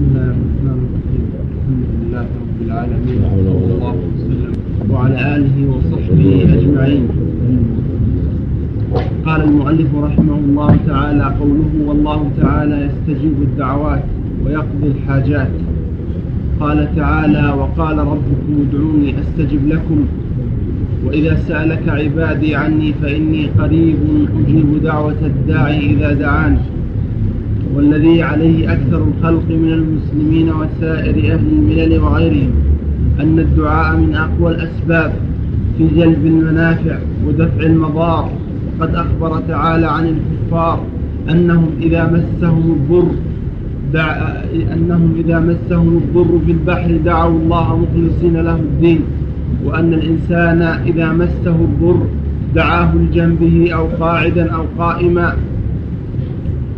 بسم الله الرحمن الرحيم. الحمد لله رب العالمين. صلى الله وسلم. وعلى آله وصحبه أجمعين. قال المؤلف رحمه الله تعالى قوله والله تعالى يستجيب الدعوات ويقضي الحاجات. قال تعالى وقال ربكم ادعوني أستجب لكم. وإذا سألك عبادي عني فإني قريب أجيب دعوة الداعي إذا دعان والذي عليه أكثر الخلق من المسلمين وسائر أهل الملل وغيرهم أن الدعاء من أقوى الأسباب في جلب المنافع ودفع المضار وقد أخبر تعالى عن الكفار أنهم إذا مسهم الضر. أنهم إذا مسهم الضر في البحر دعوا الله مخلصين له الدين وأن الإنسان إذا مسه الضر دعاه لجنبه أو قاعدا أو قائما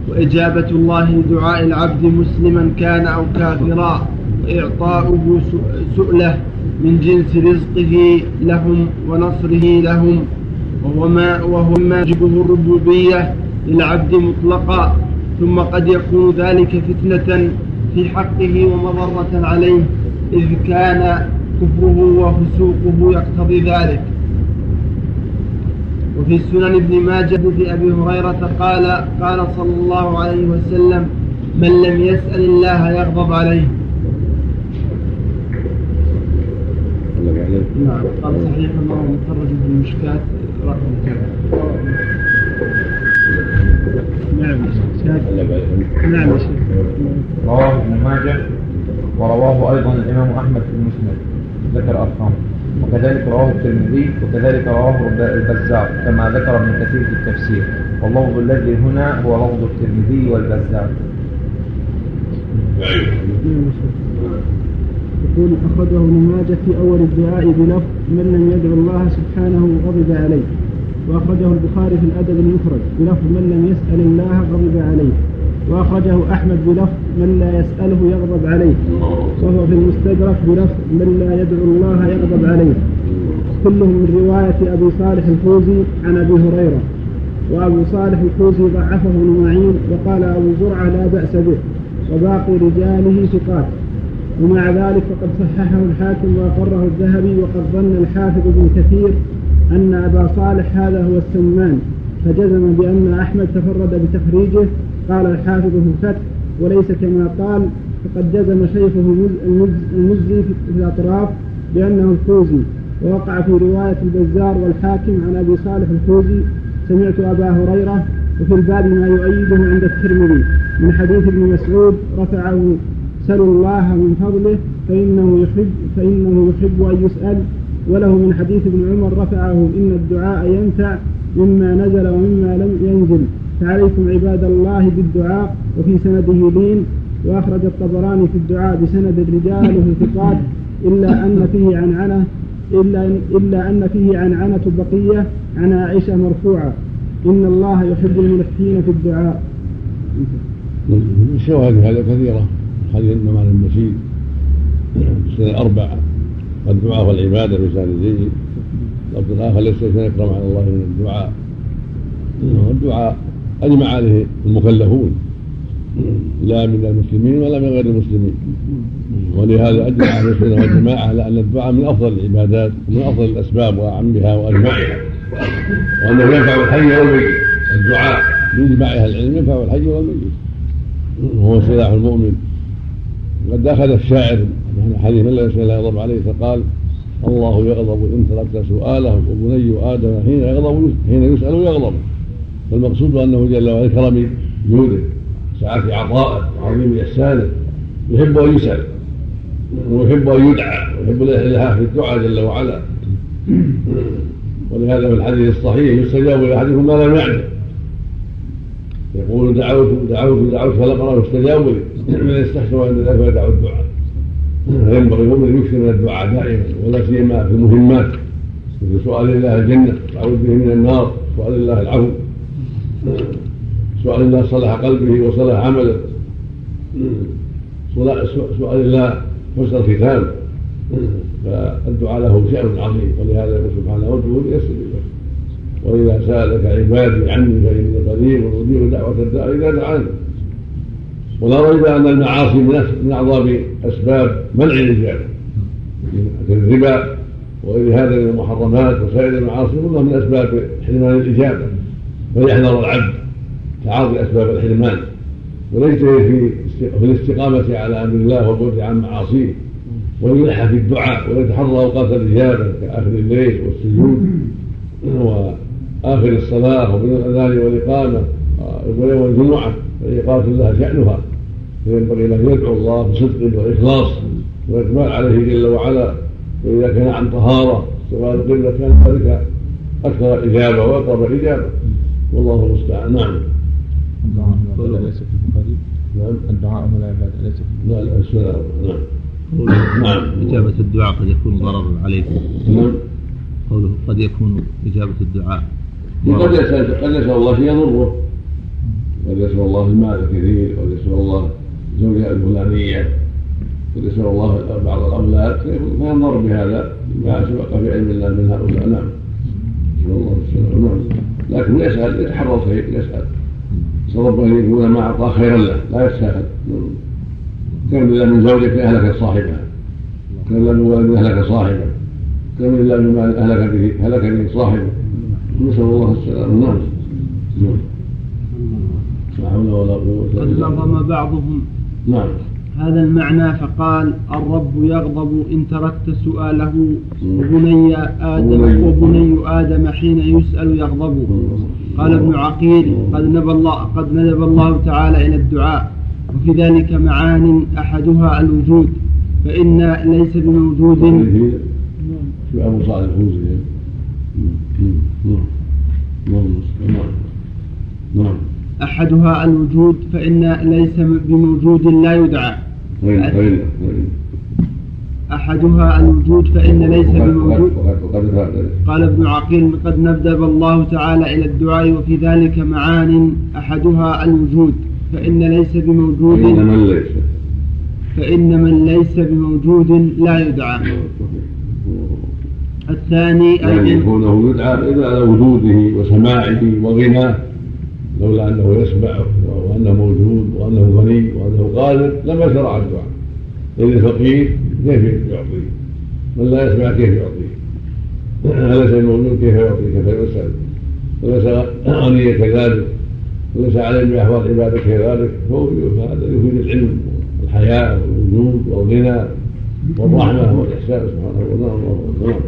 وإجابة الله لدعاء العبد مسلما كان أو كافرا وإعطاؤه سؤلة من جنس رزقه لهم ونصره لهم وهو ما, وهو ما يجبه الربوبية للعبد مطلقا. ثم قد يكون ذلك فتنة في حقه ومضرة عليه إذ كان كفره وفسوقه يقتضي ذلك. وفي سنن ابن ماجه في أبي هريرة قال قال صلى الله عليه وسلم من لم يسأل الله يغضب عليه. نعم قال صحيح الله مخرج في المشكاة رقم كذا. نعم نعم رواه ابن ماجه ورواه أيضا الإمام أحمد في المسند ذكر أرقام. وكذلك رواه الترمذي وكذلك رواه البزار كما ذكر ابن كثير في التفسير. واللفظ الذي هنا هو لفظ الترمذي والبزار. يقول أخرجه ابن ماجه في أول الدعاء بلفظ من لم يدعو الله سبحانه غضب عليه. وأخرجه البخاري في الأدب المفرد بلفظ من لم يسأل الله غضب عليه. وأخرجه أحمد بلفظ من لا يسأله يغضب عليه. وهو في المستدرك بلفظ من لا يدعو الله يغضب عليه. كلهم من رواية أبي صالح الفوزي عن أبي هريرة. وأبو صالح الفوزي ضعفه ابن معين وقال أبو زرعة لا بأس به. وباقي رجاله ثقات. ومع ذلك فقد صححه الحاكم وأقره الذهبي وقد ظن الحافظ ابن كثير أن أبا صالح هذا هو السمان. فجزم بأن أحمد تفرد بتخريجه قال الحافظ في الفتح وليس كما قال فقد جزم شيخه المزي في الأطراف بأنه الفوزي ووقع في رواية البزار والحاكم عن أبي صالح الفوزي سمعت أبا هريرة وفي الباب ما يؤيده عند الترمذي. من حديث ابن مسعود رفعه سلوا الله من فضله فإنه يحب فإنه يحب أن يسأل وله من حديث ابن عمر رفعه إن الدعاء ينفع مما نزل ومما لم ينزل. فعليكم عباد الله بالدعاء وفي سنده لين وأخرج الطبراني في الدعاء بسند وفي ثقات إلا أن فيه عنعنة إلا إلا أن فيه عنعنة بقية عن عائشة مرفوعة. إن الله يحب الملحين في الدعاء. الشواهد هذا كثيرة. حديث النعمان المسيد السنة الأربعة الدعاء والعبادة بلسان الدين اللفظ الآخر ليس شيء أكرم على الله من الدعاء. الدعاء أجمع عليه المكلفون. لا من المسلمين ولا من غير المسلمين. ولهذا أجمع أهل السنة والجماعة على ان الدعاء من أفضل العبادات ومن أفضل الأسباب وأعمها وأجمعها. وأنه ينفع الحي والميت. الدعاء باجماع أهل العلم ينفع الحي والميت. وهو سلاح المؤمن. قد أخذ الشاعر حديث من لا يسأل يغضب عليه فقال الله يغضب إن تركت سؤاله وبني آدم حين يغضب حين يسأل يغضب. فالمقصود أنه جل وعلا كرم جوده سعة عطائه وعظيم إحسانه يحب أن يسأل ويحب أن يدعى ويحب الإلهاء في الدعاء جل وعلا. ولهذا في الحديث الصحيح يستجاب لأحدكم ما لم يعلم يقول دعوت دعوت دعوت فلم أرى يستجاب لي. من يستحسن عند ذلك فيدعو الدعاء. فينبغي المؤمن ان يكثر من الدعاء دائما ولا سيما في المهمات. مثل سؤال الله الجنة تعوذ به من النار. سؤال الله العفو. سؤال الله صلح قلبه وصلح عمله. سؤال الله حسن الختام. فالدعاء له شأن عظيم ولهذا يقول سبحانه ادعوني يستجب لك وإذا سألك عبادي عني فإني قريب أجيب دعوة الداع إذا دعاني. ولا ريب أن المعاصي من أعظم أسباب منع الاجابه كالربا وغير هذا من المحرمات وسائر المعاصي كلها من أسباب حرمان الاجابه فليحذر العبد تعاطي أسباب الحرمان. ويجتهد في في الاستقامة على أمر الله والبعد عن معاصيه. ويلح في الدعاء ويتحرى أوقات الإجابة كآخر الليل والسجود وآخر الصلاة وبين الأذان والإقامة ويوم الجمعة. فالاقامه لها شأنها. فينبغي له يدعو الله بصدق وإخلاص واقبال عليه جل وعلا وإذا كان عن طهارة سواء القبله كان ذلك أكثر إجابة وأقرب إجابة. والله المستعان. نعم. الدعاء ليس في البخاري نعم. الدعاء من العبادة ليس في لا لا نعم. نعم. إجابة الدعاء قد يكون ضررا عليكم. نعم. قوله قد يكون إجابة الدعاء قد يسأل قد يسأل الله شيء يضره. قد يسأل الله المال الكثير قد يسأل الله الزوجة الفلانية قد يسأل الله بعض الأولاد. فينظر بهذا ما سبق في علم الله من هؤلاء. نعم. نسأل الله السلامة. نعم. لكن يسأل يتحرى الخير يسأل. ربه أن يكون ما أعطاه خيرا له لا يتساهل كان لله من زوجك أهلك صاحبها كان له من ولد أهلك صاحبه. كان لله من مال أهلك به هلك به صاحبه. نسأل الله السلامة. نعم. نعم. لا حول ولا قوة قد إلا بالله. بعضهم نعم. هذا المعنى فقال الرب يغضب إن تركت سؤاله وبني آدم وبني- آدم حين يسأل يغضب. قال ابن عقيل قد نبى الله قد ندب الله تعالى إلى الدعاء وفي ذلك معان أحدها الوجود فإن ليس بموجود. في في أبو صالح الخوزي نعم. نعم. نعم. نعم. أحدها الوجود فإن ليس بموجود لا يدعى. أحدها الوجود فإن ليس بموجود. قال ابن عقيل قد ندب الله تعالى إلى الدعاء وفي ذلك معان. أحدها الوجود فإن ليس بموجود إن من ليس؟ فإن من ليس بموجود لا يدعى. الثاني يعني كونه يدعى إذا على وجوده وسماعه وغناه. لولا أنه يسمع وأنه موجود وأنه غني وأنه قادر لما شرع الدعاء إذا الفقير كيف يعطيه؟ من لا يسمع كيف يعطيه؟ أليس الموجود كيف يعطيه؟ كيف يسأل؟ وليس غنيا كذلك وليس عليه بأحوال عباده كذلك فهو هذا يفيد العلم والحياة والوجود والغنى والرحمة والإحسان سبحانه وتعالى نعم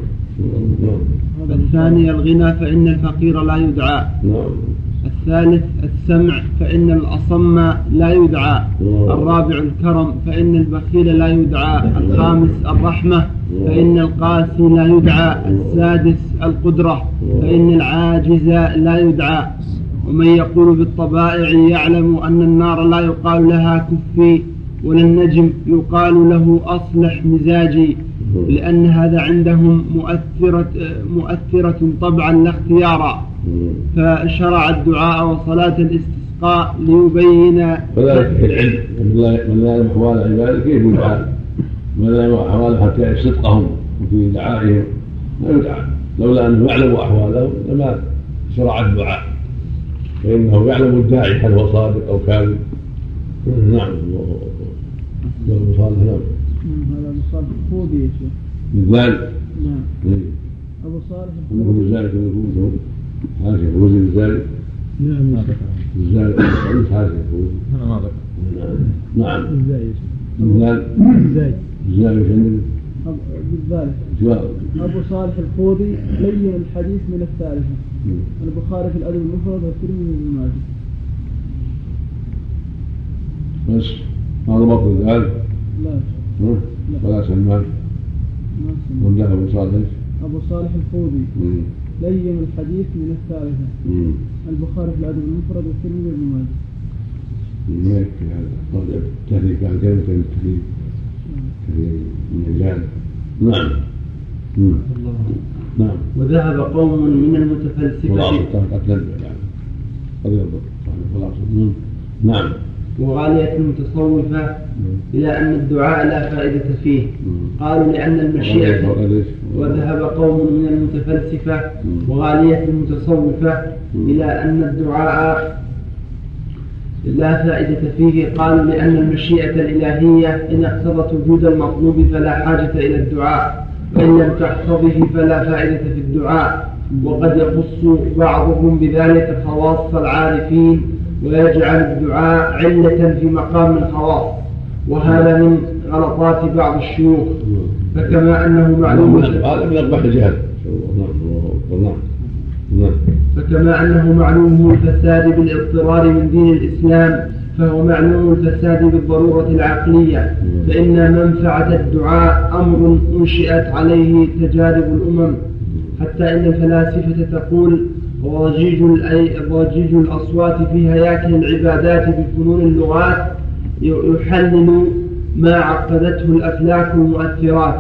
نعم الثاني الغنى فإن الفقير لا يدعى نعم الثالث السمع فإن الأصم لا يدعى. الرابع الكرم فإن البخيل لا يدعى. الخامس الرحمة فإن القاسي لا يدعى. السادس القدرة فإن العاجز لا يدعى. ومن يقول بالطبائع يعلم أن النار لا يقال لها كفي ولا النجم يقال له أصلح مزاجي. لأن هذا عندهم مؤثرة مؤثرة طبعا لا اختيارا. فشرع الدعاء وصلاة الاستسقاء ليبين فذلك في العلم. من لا يعلم احوال عباده كيف يدعى؟ من لا يعلم احوالهم حتى يعرف صدقهم وفي دعائهم. لا يدعى. لولا أنه يعلم احوالهم لما شرع الدعاء. فإنه يعلم الداعي هل هو صادق أو كاذب. نعم. الله اكبر الله صالح نعم. هذا مصاب فوضي يا شيخ. لذلك. نعم. أبو صالح. انه لذلك يقول حاشا فوزي لذلك نعم ما ذكر لذلك حاشا فوزي أنا ما ذكر نعم. عندنا؟ بالذلك جواب. أبو صالح الخوضي لين الحديث من الثالثة. البخاري في الأدب المفرد والترمذي وابن ماجه. بس. ما ضبط ذلك لا؟ ولا سلمان. ما. ولا أبو صالح؟ أبو صالح الخوضي. لين الحديث من الثالثة. البخاري في الأدب المفرد والترمذي وابن ماجه. ما يكفي هذا. تهريك عن كلمة التهريك تهريك من الرجال نعم. مم. نعم. وذهب قوم من المتفلسفة. خلاصة قتل يعني. خلاصة مم. نعم. وغالية المتصوفة إلى أن الدعاء لا فائدة فيه. قالوا لأن المشيئة؟ وذهب قوم من المتفلسفة. وغالية المتصوفة. إلى أن الدعاء لا فائدة فيه قالوا لأن المشيئة الإلهية إن اقتضت وجود المطلوب فلا حاجة إلى الدعاء وإن لم تقتضه فلا فائدة في الدعاء وقد يخص بعضهم بذلك خواص العارفين ويجعل الدعاء علة في مقام الخواص. وهذا من غلطات بعض الشيوخ. فكما أنه معلوم هذا من أقبح الجهل. نعم نعم نعم فكما أنه معلوم الفساد بالاضطرار من دين الإسلام فهو معلوم الفساد بالضرورة العقلية. فإن منفعة الدعاء أمر أنشئت عليه تجارب الأمم. حتى إن الفلاسفة تقول ضجيج ضجيج الأصوات في هياكل العبادات بفنون اللغات يحلل ما عقدته الأفلاك المؤثرات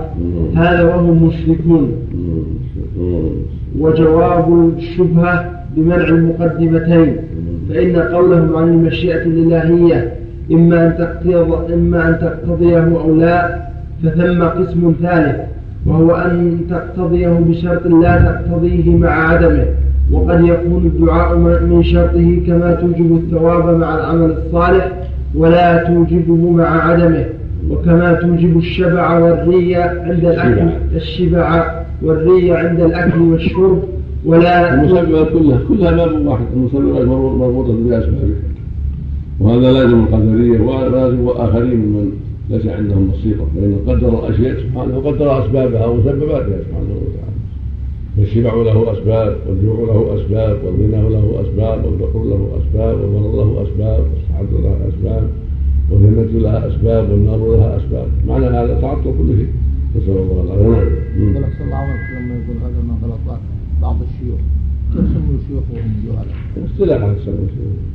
هذا وهم مشركون. وجواب الشبهة بمنع المقدمتين. فإن قولهم عن المشيئة الإلهية إما أن تقتضي إما أن تقتضيه أو لا فثم قسم ثالث وهو أن تقتضيه بشرط لا تقتضيه مع عدمه. وقد يكون الدعاء من شرطه كما توجب الثواب مع العمل الصالح ولا توجبه مع عدمه وكما توجب الشبع والري عند الأكل الشبع. والري عند الأكل والشرب ولا المسببات كلها كلها باب واحد المسببات مربوطة بأسبابها وهذا لازم القدرية ولازم آخرين من ليس عندهم بسيطة فإن قدر الأشياء سبحانه وقدر أسبابها ومسبباتها سبحانه وتعالى. فالشبع له أسباب والجوع له أسباب والغنى له أسباب والفقر له أسباب والمرض له أسباب والصحة لها أسباب والجنة لها أسباب والنار لها أسباب. معنى هذا تعطل كل شيء. نسأل الله العافية. نعم. يقول صلى الله عليه وسلم لما يقول هذا من غلطات بعض الشيوخ. كيف سموا الشيوخ وهم جهلاء؟ اصطلاح هذا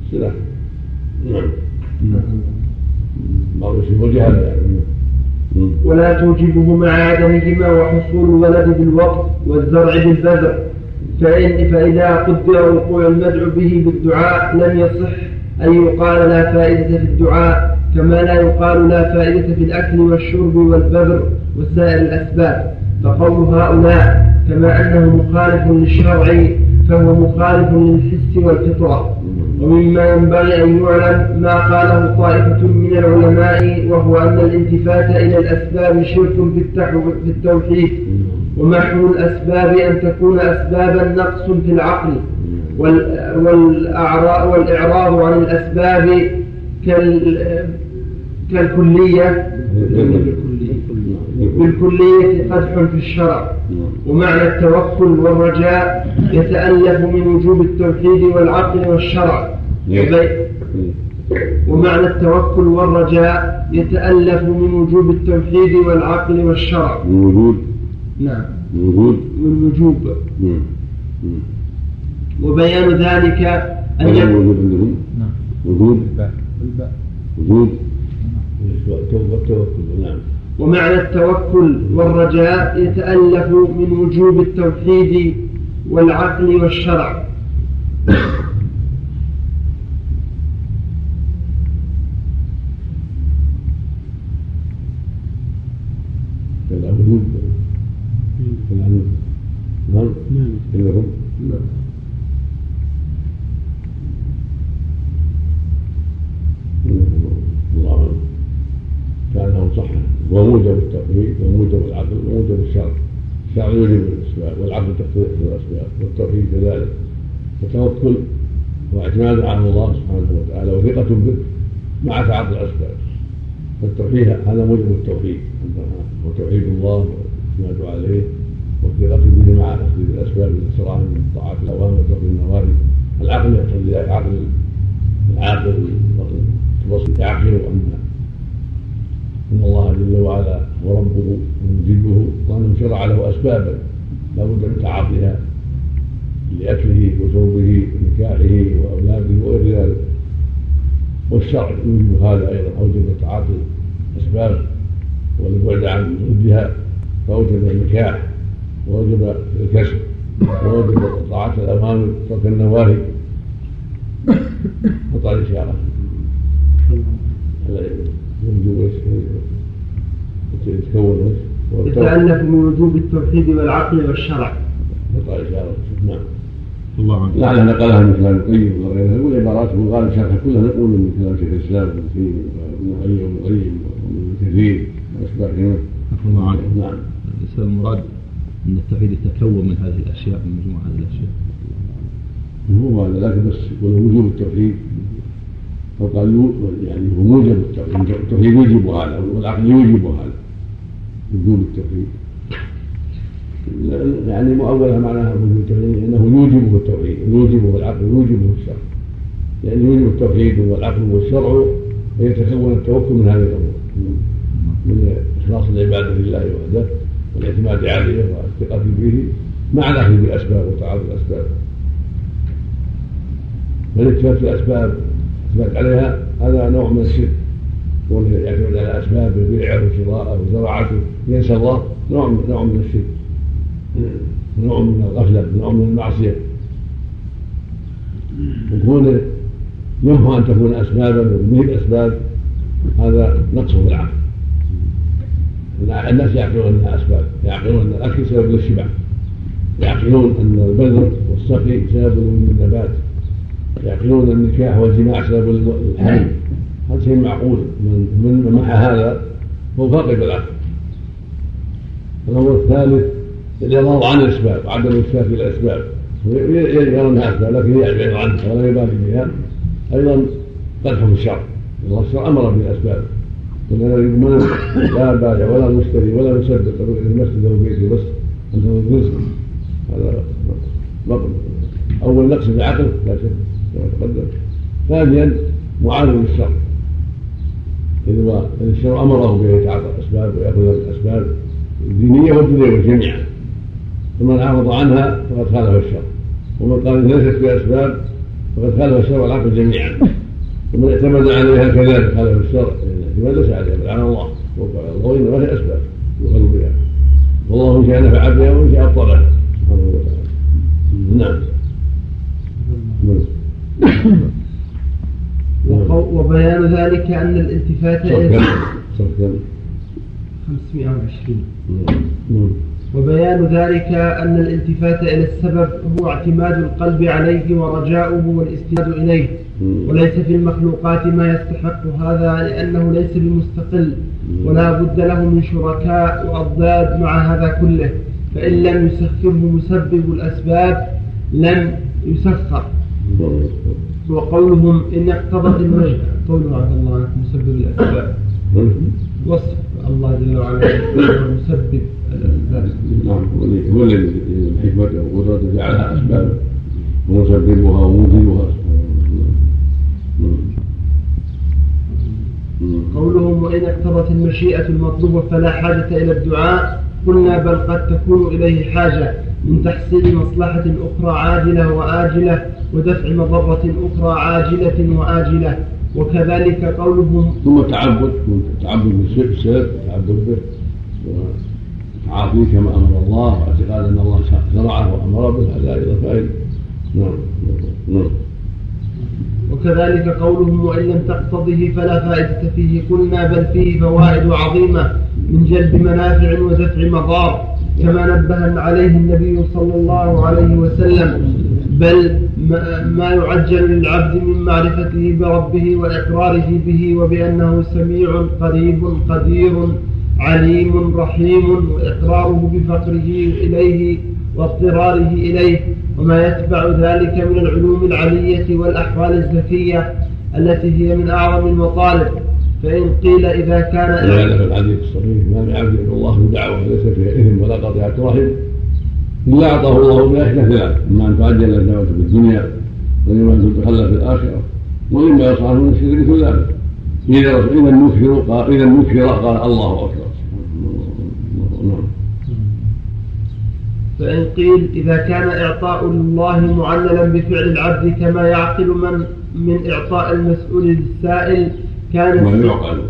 اصطلاح نعم. بعض الشيوخ جهل يعني ولا توجبه مع عدمهما وحصول الولد بالوقت والزرع بالبذر. فإن فإذا قدر وقوع المدعو به بالدعاء لم يصح أن يقال لا فائدة في الدعاء كما لا يقال لا فائدة في الأكل والشرب والبذر وسائر الأسباب. فقول هؤلاء كما أنه مخالف للشرع فهو مخالف للحس والفطرة. ومما ينبغي أن يعلم ما قاله طائفة من العلماء وهو أن الالتفات إلى الأسباب شرك في التوحيد ومحو الأسباب أن تكون أسبابا نقص في العقل والإعراض عن الأسباب كالكلية. بالكلية قدح في الشرع. ومعنى التوكل والرجاء يتألف من وجوب التوحيد والعقل والشرع. ومعنى التوكل والرجاء يتألف من وجوب التوحيد والعقل والشرع. من وجود. نعم. من وجود. من وجوب. نعم. وبيان ذلك أن الوجود عندهم نعم. وجود. الباء. وجود. التوكل نعم. ومعنى التوكل والرجاء يتألف من وجوب التوحيد والعقل والشرع. الله كانه صح وموجب التوحيد وموجب العقل وموجب الشرع الشرع يوجب الاسباب والعقل تقتضي الاسباب والتوحيد كذلك التوكل واعتماد على الله سبحانه وتعالى وثقة به مع تعاطي الاسباب فالتوحيد هذا موجب التوحيد هو توحيد الله والاعتماد عليه والثقة به مع اخذ الاسباب الاسراء من الطاعات الاوامر وترك النوافل العقل يقتضي ذلك عقل العاقل يعقل ان إن الله جل وعلا هو ربه ومجيبه وانه شرع له أسبابا لا بد من تعاطيها لأكله وشربه ونكاحه وأولاده وغير ذلك والشرع يوجب هذا أيضا اوجب تعاطي الاسباب والبعد عن ضدها فأوجب النكاح ووجب الكسب ووجب طاعه الاوامر ترك النواهي. قطع الإشارة. يتكون يتألف من وجوب التوحيد والعقل والشرع. قطع نعم الله عنك. لعله نقلها من كلام القيم وغيرها يقول عبارات من غالب شرحها كلها نقول من كلام شيخ الإسلام ابن تيمية وابن القيم وابن القيم وابن كثير واشباههم عفوا الله عنك. نعم. ليس المراد أن التوحيد يتكون من هذه الأشياء من مجموعة هذه الأشياء. هو هذا لكن بس يقول وجوب التوحيد. فقال يو- يعني هو موجب التوحيد التوحيد يوجب هذا والعقل يوجب هذا وجوب التوحيد. يعني مؤولها معناها وجوب التوحيد انه يوجبه التوحيد يوجبه العقل يوجبه الشرع. يعني يوجب التوحيد والعقل والشرع فيتكون التوكل من هذه الأمور من إخلاص العبادة لله وحده والاعتماد عليه والثقه به مع الاخذ بالأسباب وتعاطي الأسباب. والاكتفاء في الاعتماد عليها هذا نوع من الشرك. وانه يعتمد على أسباب بيعه وشراءه وزراعته ينسى الله نوع من نوع من الشرك. نوع من الغفلة نوع من المعصية. وكونه ينفع أن تكون اسبابا وتنهي الاسباب هذا نقص في العقل. الناس يعقلون أنها أسباب. يعقلون أن الأكل سبب للشبع. يعقلون أن البذر والسقي سبب لوجود يعقلون النكاح والجماع سبب الحمل هذا شيء معقول. من من محى هذا هو فاقد العقل الأمر الثالث الاعراض عن الأسباب وعدم الاشفاق في الأسباب. يرى انها اسباب لكن يعرض عنها ولا يبالي بها. أيضا قدح في الشرع الله الشرع أمر بالاسباب ولا من لا بائع ولا مشتري ولا مسدد تقول المسجد له بيتي بس. انت رزق هذا أول نقص في العقل لا شك. ثانيا معارض للشرع إذا الشرع أمره بأن يتعاطى الأسباب ويأخذ الأسباب الدينية والدنيوية جميعا. فمن أعرض عنها فقد خالف الشرع ومن قال ليست باسباب فقد خالف الشرع والعقل جميعا. ومن اعتمد عليها كذلك خالف الشرع الاعتماد ليس عليها بل على الله. توكل على الله وانما هي أسباب يؤخذ بها. والله إن شاء نفع بها وإن شاء أبطلها. سبحانه وتعالى. نعم. وبيان ذلك أن الالتفات إلى كم صف كم 520 نعم. وبيان ذلك أن الالتفات إلى السبب هو اعتماد القلب عليه ورجاؤه والاستناد إليه. وليس في المخلوقات ما يستحق هذا لأنه ليس بمستقل. ولا بد له من شركاء وأضداد مع هذا كله. فإن لم يسخره مسبب الأسباب لم يسخر. وقولهم إن اقتضت المشي قوله عبد الله مسبب الأسباب. وصف الله جل وعلا مسبب الأسباب. نعم هو الذي- بحكمته وقدرته جعلها اسبابا ومسببها. نعم. قولهم وإن اقتضت المشيئة المطلوبة فلا حاجة إلى الدعاء. قلنا بل قد تكون إليه حاجة من تحصيل مصلحة أخرى عاجلة وآجلة. ودفع مضرة أخرى عاجلة وآجلة وكذلك قولهم ثم التعبد التعبد بالسر التعبد به. وتعاطيه كما أمر الله واعتقاد أن الله شرعه وأمر به هذا أيضا فائدة. نعم نعم. وكذلك قولهم وإن لم تقتضه فلا فائدة فيه. قلنا بل فيه فوائد عظيمة من جلب منافع ودفع مضار. كما نبه عليه النبي صلى الله عليه وسلم بل ما- يعجل للعبد من معرفته بربه وإقراره به وبأنه سميع قريب قدير عليم رحيم وإقراره بفقره إليه واضطراره إليه وما يتبع ذلك من العلوم العلية والأحوال الزكية التي هي من أعظم المطالب. فإن قيل إذا كان هذا في الحديث الصحيح ما من عبد يدعو الله بدعوة ليس فيها اثم ولا قطيعه رحم الا اعطاه الله بها احدى ثلاث إما أن تعجل الدعوة في الدنيا وإما أن تتخلى في الآخرة وإما يصعد من الشرك مثل ذلك اذا إذا النكر قال إذا النكر قال الله نعم فإن قيل إذا كان إعطاء الله معللا بفعل العبد كما يعقل من من إعطاء المسؤول للسائل كان ما يعقل.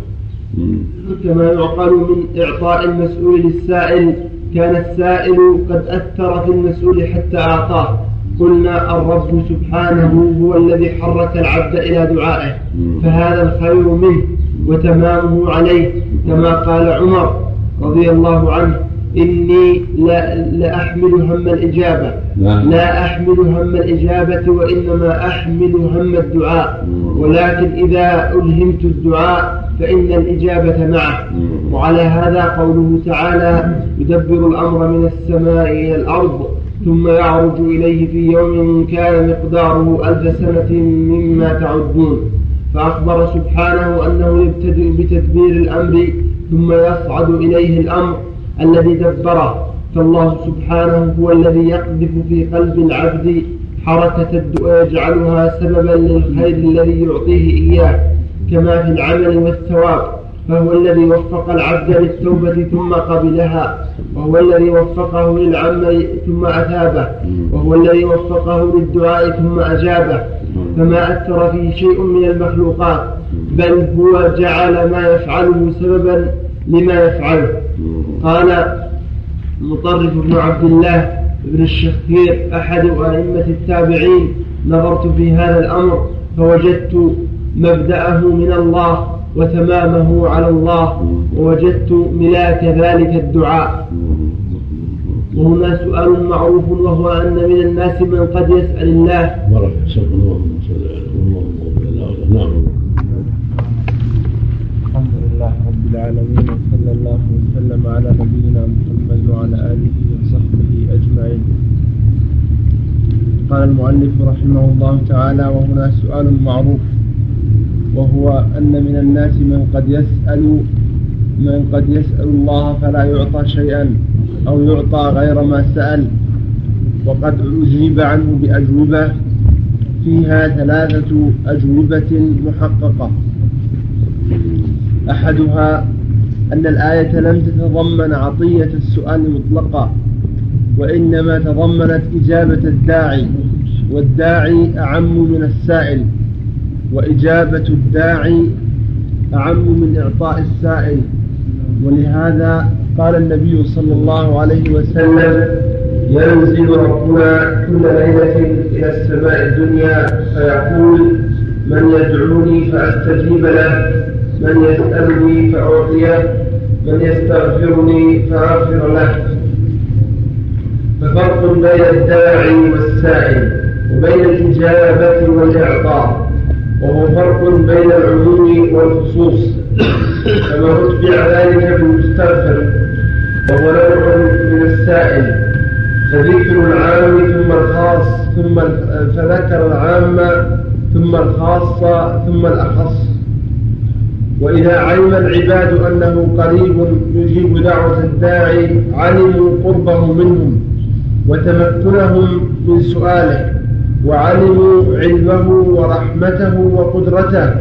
كما يعقل من إعطاء المسؤول للسائل. كان السائل قد أثر في المسؤول حتى أعطاه. قلنا الرب سبحانه هو الذي حرك العبد إلى دعائه. فهذا الخير منه وتمامه عليه. كما قال عمر رضي الله عنه إني لا, لا أحمل هم الإجابة نعم. لا أحمل هم الإجابة وإنما أحمل هم الدعاء. ولكن إذا ألهمت الدعاء فإن الإجابة معه. وعلى هذا قوله تعالى يدبر الأمر من السماء إلى الأرض ثم يعرج إليه في يوم كان مقداره ألف سنة مما تعدون فأخبر سبحانه أنه يبتدئ بتدبير الأمر ثم يصعد إليه الأمر الذي دبره. فالله سبحانه هو الذي يقذف في قلب العبد حركة الدعاء يجعلها سببا للخير الذي يعطيه إياه كما في العمل والثواب. فهو الذي وفق العبد للتوبة ثم قبلها وهو الذي وفقه للعمل ثم أثابه وهو الذي وفقه للدعاء ثم أجابه. فما أثر فيه شيء من المخلوقات بل هو جعل ما يفعله سببا لما يفعله قال مطرف بن عبد الله بن الشخير أحد أئمة التابعين نظرت في هذا الأمر فوجدت مبدأه من الله وتمامه على الله ووجدت ملاك ذلك الدعاء. وهنا سؤال معروف وهو أن من الناس من قد يسأل الله بارك الله اللهم صل على اللهم اغفر له نعم الحمد لله رب العالمين وصلى الله وسلم على نبينا محمد وعلى آله وصحبه أجمعين. قال المؤلف رحمه الله تعالى وهنا سؤال معروف وهو أن من الناس من قد يسأل من قد يسأل الله فلا يعطى شيئا أو يعطى غير ما سأل وقد أجيب عنه بأجوبة فيها ثلاثة أجوبة محققة. أحدها أن الآية لم تتضمن عطية السؤال مطلقا وإنما تضمنت إجابة الداعي والداعي أعم من السائل وإجابة الداعي أعم من إعطاء السائل. ولهذا قال النبي صلى الله عليه وسلم ينزل ربنا كل ليلة إلى السماء الدنيا فيقول من يدعوني فأستجيب له؟ من يسألني فأعطيه من يستغفرني فأغفر له. ففرق بين الداعي والسائل وبين الإجابة والإعطاء وهو فرق بين العموم والخصوص. كما أتبع ذلك بالمستغفر وهو نوع من السائل. فذكر العام ثم الخاص ثم فذكر العام ثم الخاص ثم الأخص. وإذا علم العباد أنه قريب يجيب دعوة الداعي علموا قربه منهم وتمكنهم من سؤاله وعلموا علمه ورحمته وقدرته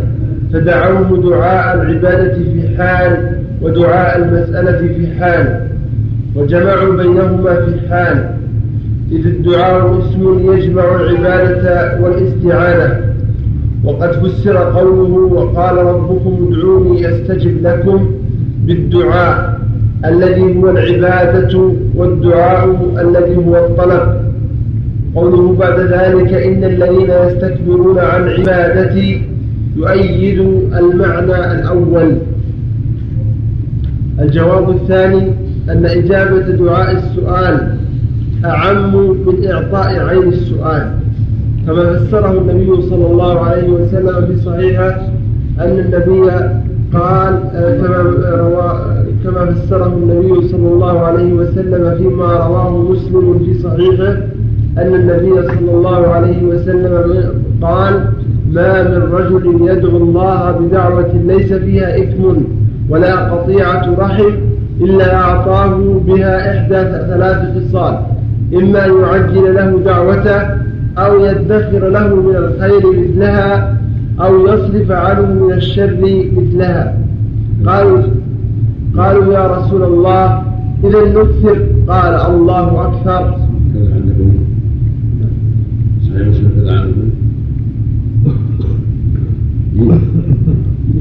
فدعوه دعاء العبادة في حال ودعاء المسألة في حال وجمعوا بينهما في حال. إذ الدعاء اسم يجمع العبادة والاستعانة. وقد فسر قوله وقال ربكم ادعوني أستجب لكم بالدعاء الذي هو العبادة والدعاء الذي هو الطلب. قوله بعد ذلك إن الذين يستكبرون عن عبادتي يؤيد المعنى الأول. الجواب الثاني أن إجابة دعاء السؤال أعم من إعطاء عين السؤال. كما فسره النبي صلى الله عليه وسلم في صحيحه أن النبي قال كما روى كما فسره النبي صلى الله عليه وسلم فيما رواه مسلم في صحيحه أن النبي صلى الله عليه وسلم قال ما من رجل يدعو الله بدعوة ليس فيها إثم ولا قطيعة رحم إلا أعطاه بها إحدى ثلاث خصال إما يعجل له دعوته أو يدخر له من الخير مثلها أو يصرف عنه من الشر مثلها. قالوا قالوا يا رسول الله إذا نكثر قال الله أكثر. كذا عندكم صحيح مسلم كذا عندكم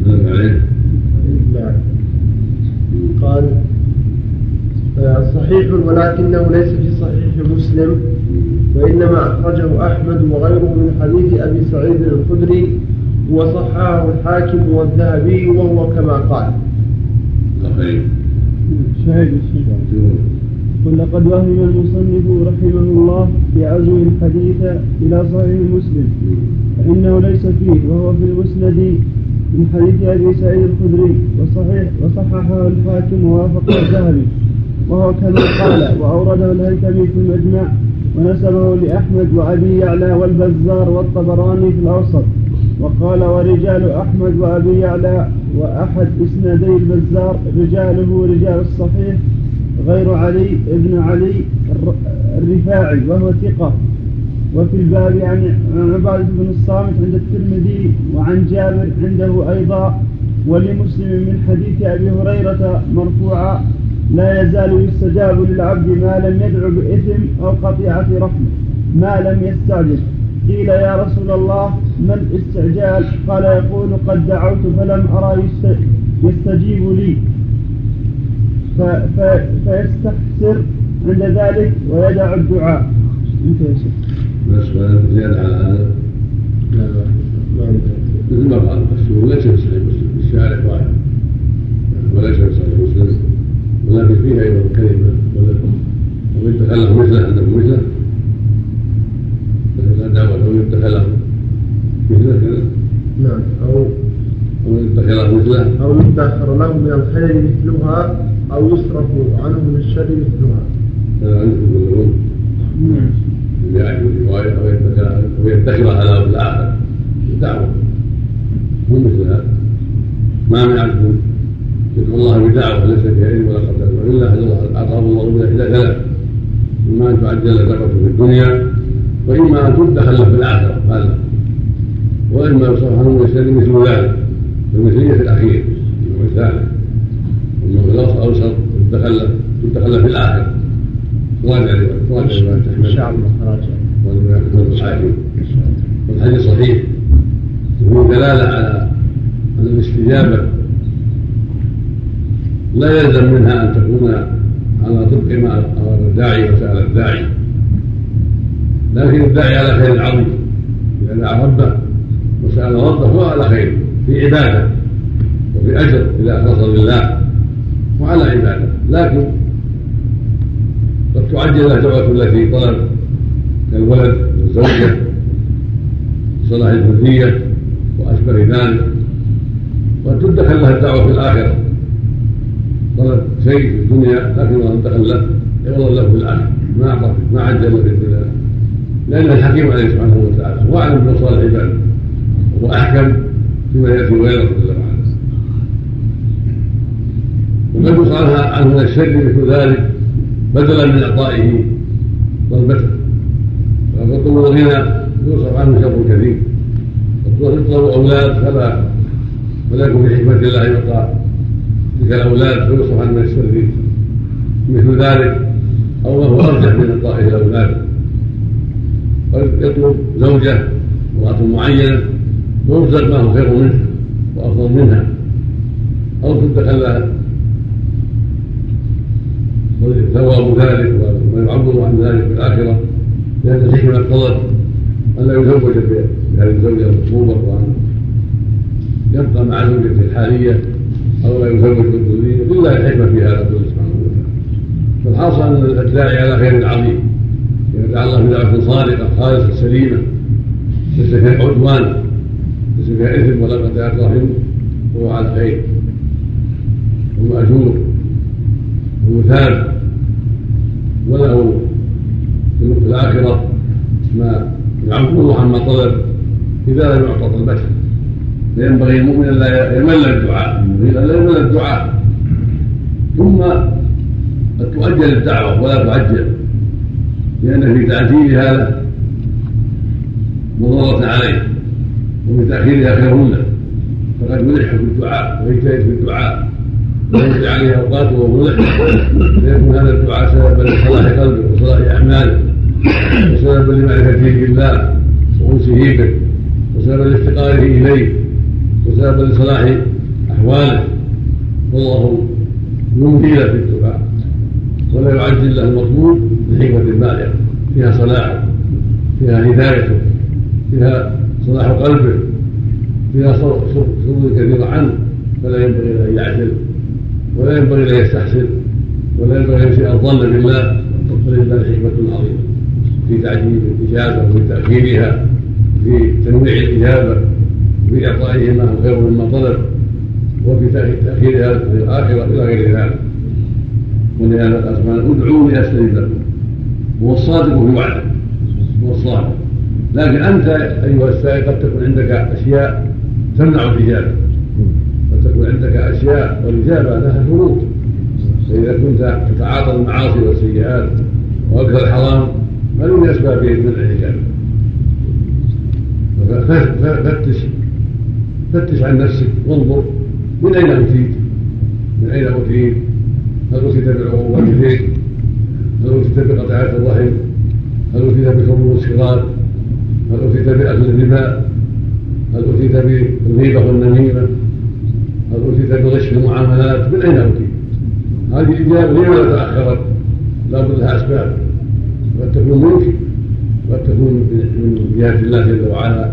كذا عليه نعم قال آه، صحيح ولكنه ليس في صحيح مسلم وإنما أخرجه أحمد وغيره من حديث أبي سعيد الخدري وصححه الحاكم والذهبي وهو كما قال. صحيح. شاهد الشيخ لقد وهم المصنف رحمه الله في عزو الحديث إلى صحيح مسلم فإنه ليس فيه وهو في المسند من حديث أبي سعيد الخدري وصحيح وصححه الحاكم ووافقه الذهبي. وهو كما قال وأورده الهيثمي في المجمع ونسبه لأحمد وأبي يعلى والبزار والطبراني في الأوسط. وقال ورجال أحمد وأبي يعلى وأحد إسنادي البزار رجاله رجال الصحيح غير علي ابن علي الرفاعي وهو ثقة. وفي الباب عن عبادة بن الصامت عند الترمذي وعن جابر عنده أيضا ولمسلم من حديث أبي هريرة مرفوعا لا يزال يستجاب للعبد ما لم يدع بإثم أو قطيعة رحمة ما لم يستعجل. قيل يا رسول الله ما الاستعجال؟ قال يقول قد دعوت فلم أرى يستجيب لي. فيستحسر عند ذلك ويدع الدعاء. انت يا شيخ. بس زيادة على هذا مثل ما قال الشهور ليس في صحيح مسلم الشارع واحد. وليس في صحيح مسلم. ولكن فيها أيضا كلمه ومن تكلم مثله عندكم مثله. لا دعوة ومن تكلم مثله كذا. نعم. أو ومن تكلم مثله. أو يدخر له من الخير مثلها أو يصرف عنه من الشر مثلها. هذا عندكم تقولون يعرف الرواية أو يدخرها له في الآخر. دعوة. مو مثل هذا ما من عبد يدعو الله بدعوة ليس فيها علم ولا قدر وإلا أعطاه الله من إحدى ثلاث إما أن تعجل دعوته في الدنيا وإما أن تدخل له في الآخرة هذا وإما يصرف عنه الشر مثل ذلك. المثلية في الأخير الثالث أما في الأوسط أوسط تدخل تدخل في الآخرة. راجع راجع إن شاء الله راجع. والحديث صحيح. وفيه دلالة على أن الاستجابة لا يلزم منها أن تكون على طبق ما أمر الداعي وسأل الداعي. لكن الداعي على خير عظيم إذا دعا ربه وسأل ربه هو على خير في عبادة وفي أجر إذا أخلص لله وعلى عبادة. لكن قد تعجل له الدعوة التي طلب كالولد والزوجة صلاح الذرية وأشبه ذلك قد تدخل له الدعوة في الآخرة. طلب شيء في الدنيا لكن الله له يغضب له في الآخرة. ما أعطى ما عجل في الدنيا. لأنه الحكيم عليه سبحانه وتعالى وأعلم بمصالح عباده وأحكم فيما يأتي غيره جل وعلا وقد يقال عنه من الشر مثل ذلك بدلا من إعطائه ضربته. فيطلب الغنى يوصف عنه شر كثير. يطلب أولاد فلا ولا يكون في حكمة الله يعطى فيوصف عنه من الشر مثل ذلك أو ما هو أرجح من إعطائه الأولاد قد يطلب زوجة امرأة معينة ويرزق ما هو خير منها وأفضل منها. تدخل لها ثواب ذلك ويعبر عن ذلك في الآخرة. لأن الحكمة اقتضت أن لا يزوج بهذه الزوجة المطلوبة وأن يبقى مع زوجته الحالية. أو لا يزوج بالذرية لله الحكمة في هذا كله سبحانه وتعالى. فالحاصل أن الداعي على خير عظيم الله بدعوة صادقة خالصة سليمة ليس فيها عدوان. ليس فيها إثم ولا قطيعة رحم. هو على خير. ومأجور ومثاب وله في الآخرة ما يعبره عما طلب. إذا لم يعطى طلبته فينبغي المؤمن لا يمل الدعاء. أن لا يمل الدعاء. ثم قد تؤجل الدعوة ولا تعجل لأن في تعجيلها له مضرة عليه وفي تأخيرها خير له فقد يلح في الدعاء ويجتهد في الدعاء ويجري عليه أوقاته وهو فيكون هذا الدعاء سببا لصلاح قلبه وصلاح أعماله وسببا لمعرفته بالله وأنسه به وسببا لافتقاره إليه. وسببا لصلاح أحواله. والله يمضي في الدعاء ولا يعجل له المطلوب بحكمة بالغه فيها صلاحه فيها هدايته فيها صلاح قلبه فيها صبر كثير عنه. فلا ينبغي له ان يعجل ولا ينبغي ان يستحسن ولا ينبغي أن يشيء الظن بالله. ولله حكمة عظيمة في تعجيل الإجابة وفي تأخيرها في تنويع الإجابة. وفي إعطائه ما هو خير مما طلب وفي تأخيرها في الآخرة إلى غير ذلك. ولهذا قال سبحانه ادعوني أستجب لكم. هو الصادق في وعده. هو الصادق. لكن أنت أيها السائل قد تكون عندك أشياء تمنع الإجابة. قد تكون عندك أشياء والإجابة لها شروط. فإذا كنت تتعاطى المعاصي والسيئات وأكثر الحرام ما من أسباب منع الإجابة فتش فتش عن نفسك وانظر من أين أوتيت؟ من أين أوتيت؟ هل أوتيت بعقوبات البيت هل أوتيت بقطعات الرحم؟ هل أوتيت بحب المسكرات هل أوتيت بأكل الربا هل أوتيت بالغيبة والنميمة؟ هل أوتيت بغش المعاملات؟ من أين أوتيت؟ هذه الإجابة لماذا تأخرت لا بد لها أسباب. قد تكون منك قد تكون من جهة الله جل وعلا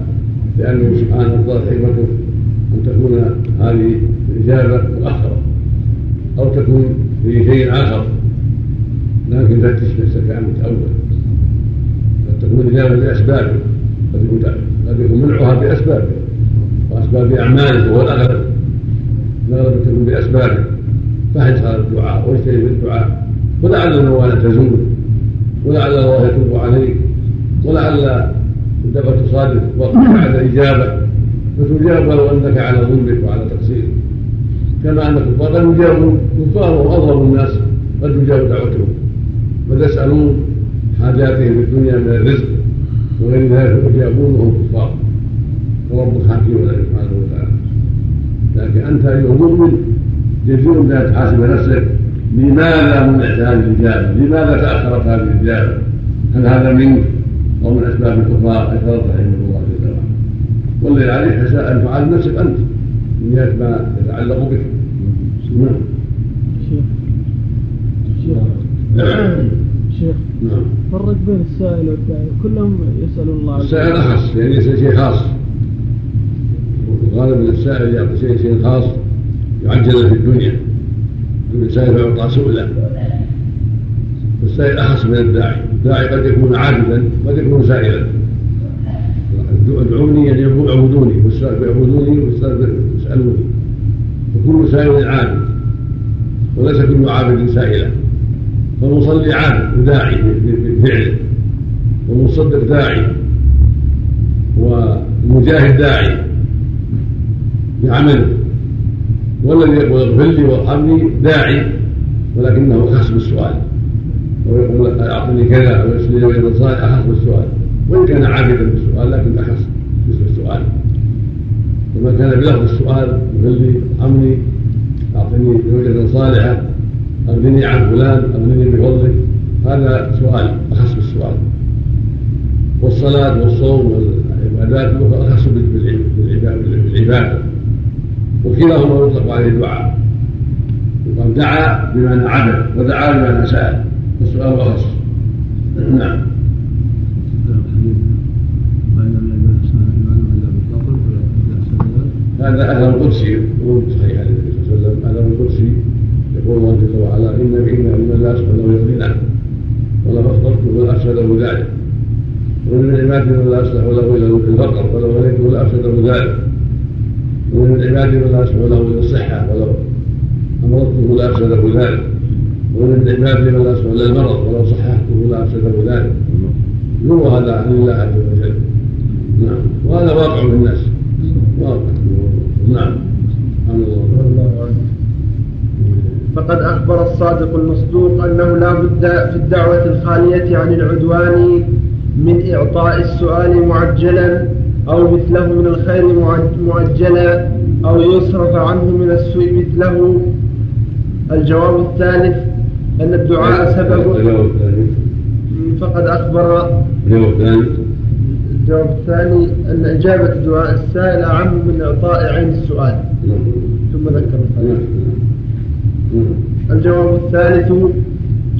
لأنه سبحانه اقتضت حكمته. تكون هذه الإجابة مؤخرة أو تكون في شيء آخر لكن فتش نفسك أنت أول قد تكون الإجابة لأسباب قد يكون قد يكون منعها بأسباب وأسباب أعمالك وهو الأغلب. الأغلب تكون بأسبابه فاحرص على الدعاء واجتهد الدعاء؟ ولعل الموالة تزول ولعل الله يتوب عليك ولعل الدعوة تصادف وقت بعد إجابة. فتجاب ولو أنك على ظلمك وعلى تقصيرك كما أن الكفار قد يجاب كفار وأظلم الناس قد يجاب دعوتهم. وتسألون حاجاتهم في الدنيا من الرزق وغير ذلك يجابون وهم كفار. وربك حكيم سبحانه وتعالى. لكن أنت أيها المؤمن جدير بأن تحاسب نفسك. لماذا منعت هذه الإجابة؟ لماذا تأخرت هذه الإجابة؟ هل هذا منك أو من أسباب الكفار؟ اعترضت رحمه الله. والذي عليك أن تعالج نفسك أنت من جهة ما يتعلق بك. نعم. شيخ شيخ نعم. فرق بين السائل والداعي. كلهم يسألون الله السائل أخص يعني يسأل شيء خاص. غالبا السائل يعطي شيء شيء خاص يعجل في الدنيا. السائل يعطى سؤلا. السائل أخص من الداعي. الداعي قد يكون عابدا قد يكون سائلا. ادعوني يعني اعبدوني يعبدوني ويسألوني وكل سائل عابد وليس كل عابد سائلا فالمصلي عابد وداعي بفعله. والمصدق داعي. والمجاهد داعي. بعمله والذي يقول اغفر لي وارحمني داعي ولكنه أخص بالسؤال. ويقول أعطني كذا لي غير صالح أخص بالسؤال. وان كان عابدا بالسؤال لكن اخص باسم السؤال. وما كان بلفظ السؤال لي ارحمني أعطني زوجة صالحة أغنني عن فلان أغنني بفضلك. هذا سؤال أخص بالسؤال. والصلاة والصوم والعبادات الأخرى أخص بالعبادة وكلاهما يطلق عليه الدعاء. يقال دعا بمعنى عبد ودعا بمعنى سأل والسؤال أخص. نعم. هذا اثر قدسي يقول صحيح عن النبي صلى الله عليه وسلم اثر قدسي يقول الله جل وعلا إن إن ان لا اسفل له يغنينا ولا اخبرت ولا افسد له ذلك ومن العباد من لا يصلح له إلى الفقر. ولو غنيت ولا افسد له ذلك ومن العباد من لا يصلح له إلى الصحة. ولو امرضته لا افسد له ذلك ومن العباد من لا يصلح له المرض. ولو صححته لا افسد له ذلك يروى هذا عن الله عز وجل. نعم. وهذا واقع في الناس واقع. نعم. فقد أخبر الصادق المصدوق أنه لا بد في الدعوة الخالية عن العدوان من إعطاء السؤال معجلا أو مثله من الخير مؤجلا أو يصرف عنه من السوء مثله. الجواب الثالث أن الدعاء سبب فقد أخبر الجواب الثاني الجواب الثاني أن إجابة دعاء السائل أعم من إعطاء عين السؤال. ثم ذكر الثالث الجواب الثالث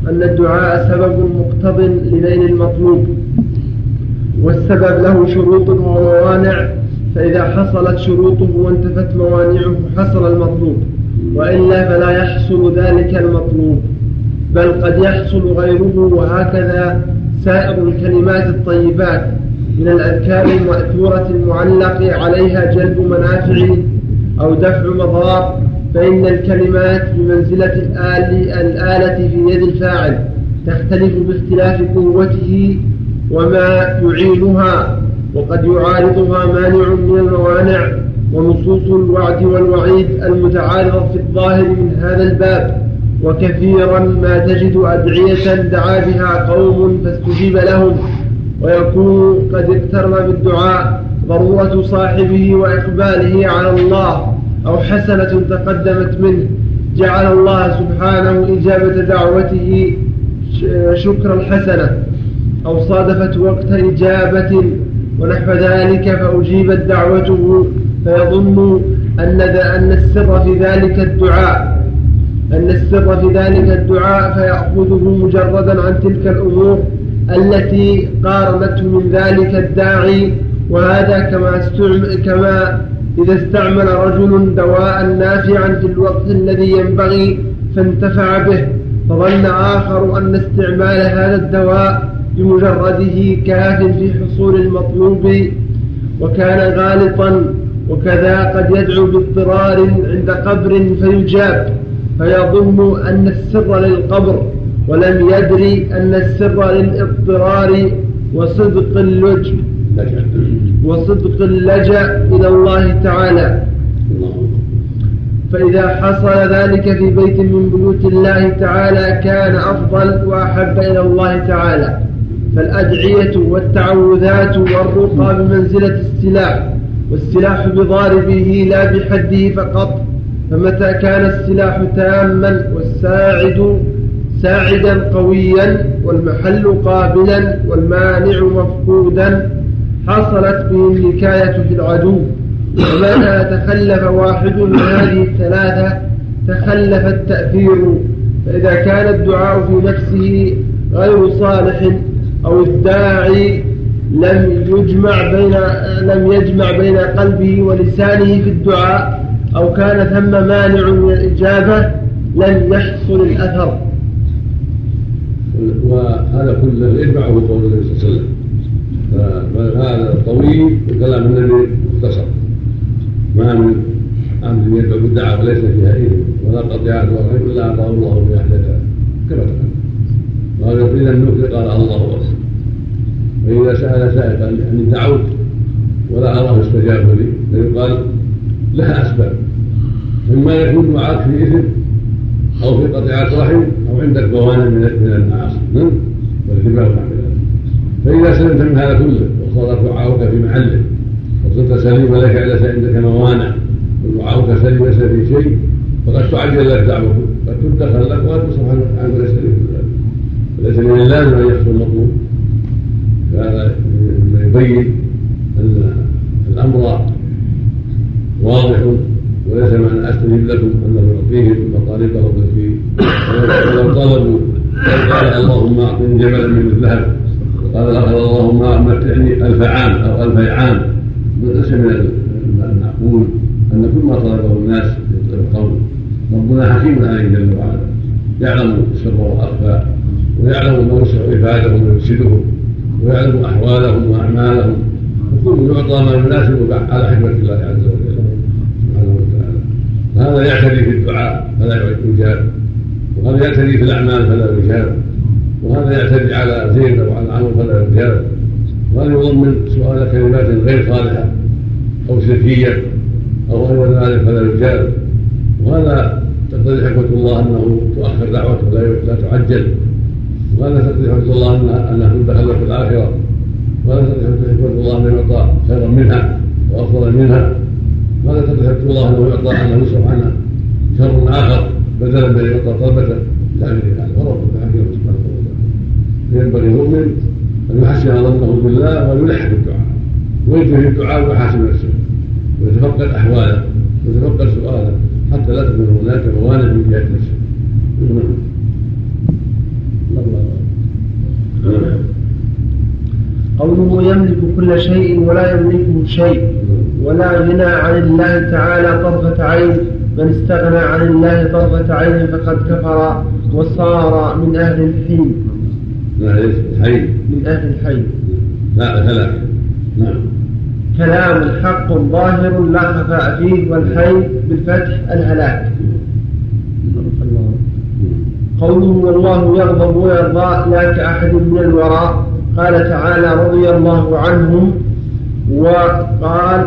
أن الدعاء سبب مقتض لنيل المطلوب والسبب له شروط وموانع فإذا حصلت شروطه وانتفت موانعه حصل المطلوب وإلا فلا يحصل ذلك المطلوب بل قد يحصل غيره وهكذا سائر الكلمات الطيبات من الأذكار المأثورة المعلق عليها جلب منافع أو دفع مضار فإن الكلمات بمنزلة الآل الآلة في يد الفاعل تختلف باختلاف قوته وما يعينها وقد يعارضها مانع من الموانع ونصوص الوعد والوعيد المتعارضة في الظاهر من هذا الباب. وكثيرا ما تجد أدعية دعا بها قوم فاستجيب لهم. ويكون قد اقترن بالدعاء ضرورة صاحبه وإقباله على الله أو حسنة تقدمت منه. جعل الله سبحانه إجابة دعوته شكر الحسنة أو صادفت وقت إجابة ونحو ذلك فأجيبت دعوته فيظن أن أن السر في ذلك الدعاء. أن السر في ذلك الدعاء فيأخذه مجردا عن تلك الأمور. التي قارنته من ذلك الداعي وهذا كما استعمل كما إذا استعمل رجل دواء نافعا في الوقت الذي ينبغي فانتفع به فظن آخر أن استعمال هذا الدواء بمجرده كاف في حصول المطلوب وكان غالطا وكذا قد يدعو باضطرار عند قبر فيجاب فيظن أن السر للقبر. ولم يدري أن السر للإضطرار وصدق اللجأ. وصدق اللجأ إلى الله تعالى. فإذا حصل ذلك في بيت من بيوت الله تعالى كان أفضل وأحب إلى الله تعالى. فالأدعية والتعوذات والرقى بمنزلة السلاح والسلاح بضاربه لا بحده فقط فمتى كان السلاح تاما والساعد ساعدا قويا والمحل قابلا والمانع مفقودا. حصلت به النكاية في العدو. ومتى تخلف واحد من هذه الثلاثة تخلف التأثير. فإذا كان الدعاء في نفسه غير صالح أو الداعي لم يجمع بين لم يجمع بين قلبه ولسانه في الدعاء أو كان ثم مانع من الإجابة لم يحصل الأثر. وهذا كله يجمعه قول النبي صلى الله عليه وسلم. فهذا الطويل وكلام النبي مختصر. ما من أمر يدعو بالدعوه وليس فيها اثم ولا قطيعه ولا الا أعطاه الله بأحدثها كما تقدم وهذا اذا النكر قال الله اكبر فإذا سأل سائل قال اني دعوت ولا أراه استجاب لي فيقال لها أسباب. اما يكون دعاءك في اثم أو في قطيعة رحم أو عندك موانع من من المعاصي. عن ذلك فإذا سلمت من هذا كله وصار دعاؤك في محله وصرت سليما لك ليس عندك موانع ودعاؤك سليم ليس في شيء فقد تعجل لك دعوته قد تدخل لك وقد تصرف عنك ليس ليس من اللازم ان يحصل المطلوب. فهذا يبين أن الأمر واضح وليس معنى استجيب لكم انه يعطيهم مطالبهم التي ولو طلبوا قال اللهم أعطني جبلا من الذهب. قال الآخر اللهم متعني ألف عام أو الفي عام. ليس من المعقول أن كل ما طلبه الناس القول. ربنا حكيم عليه جل وعلا. يعلم السر واخفى ويعلم ما يوسع عبادهم ويفسدهم ويعلم أحوالهم وأعمالهم. وكل يعطى ما يناسب على حكمة الله عز وجل. هذا يعتدي في الدعاء فلا يجاب وهذا يعتدي في الأعمال فلا يجاب وهذا يعتدي على زيد أو على عمرو فلا يجاب وهذا يضمن سؤال كلمات غير صالحة أو شركية أو غير ذلك فلا يجاب وهذا تقتضي حكمة الله أنه تؤخر دعوته لا تعجل. وهذا تقتضي حكمة الله انه دخل في الآخرة. وهذا تقتضي حكمة الله انه يعطى خيرا منها وأفضل منها. تقتضي حكمه الله انه يعطى انه يصرف عنها شر آخر بدلا من يعطى طلبة. تعمل ذلك وربك حكيم سبحانه وتعالى. فينبغي المؤمن أن يحسن ظنه بالله ويلح في الدعاء في الدعاء ويحاسب نفسه. ويتفقد أحواله ويتفقد سؤاله. حتى لا تكون هناك موانع من جهة نفسه. قوله يملك كل شيء ولا يملكه شيء ولا غنى عن الله تعالى طرفة عين من استغنى عن الله طرفة عين فقد كفر وصار من أهل الحين. الحي من أهل الحي. لا الهلاك نعم. كلام حق ظاهر لا خفاء فيه والحي بالفتح الهلاك. قوله والله يغضب ويرضى لا كأحد من الوراء قال تعالى رضي الله عنهم وقال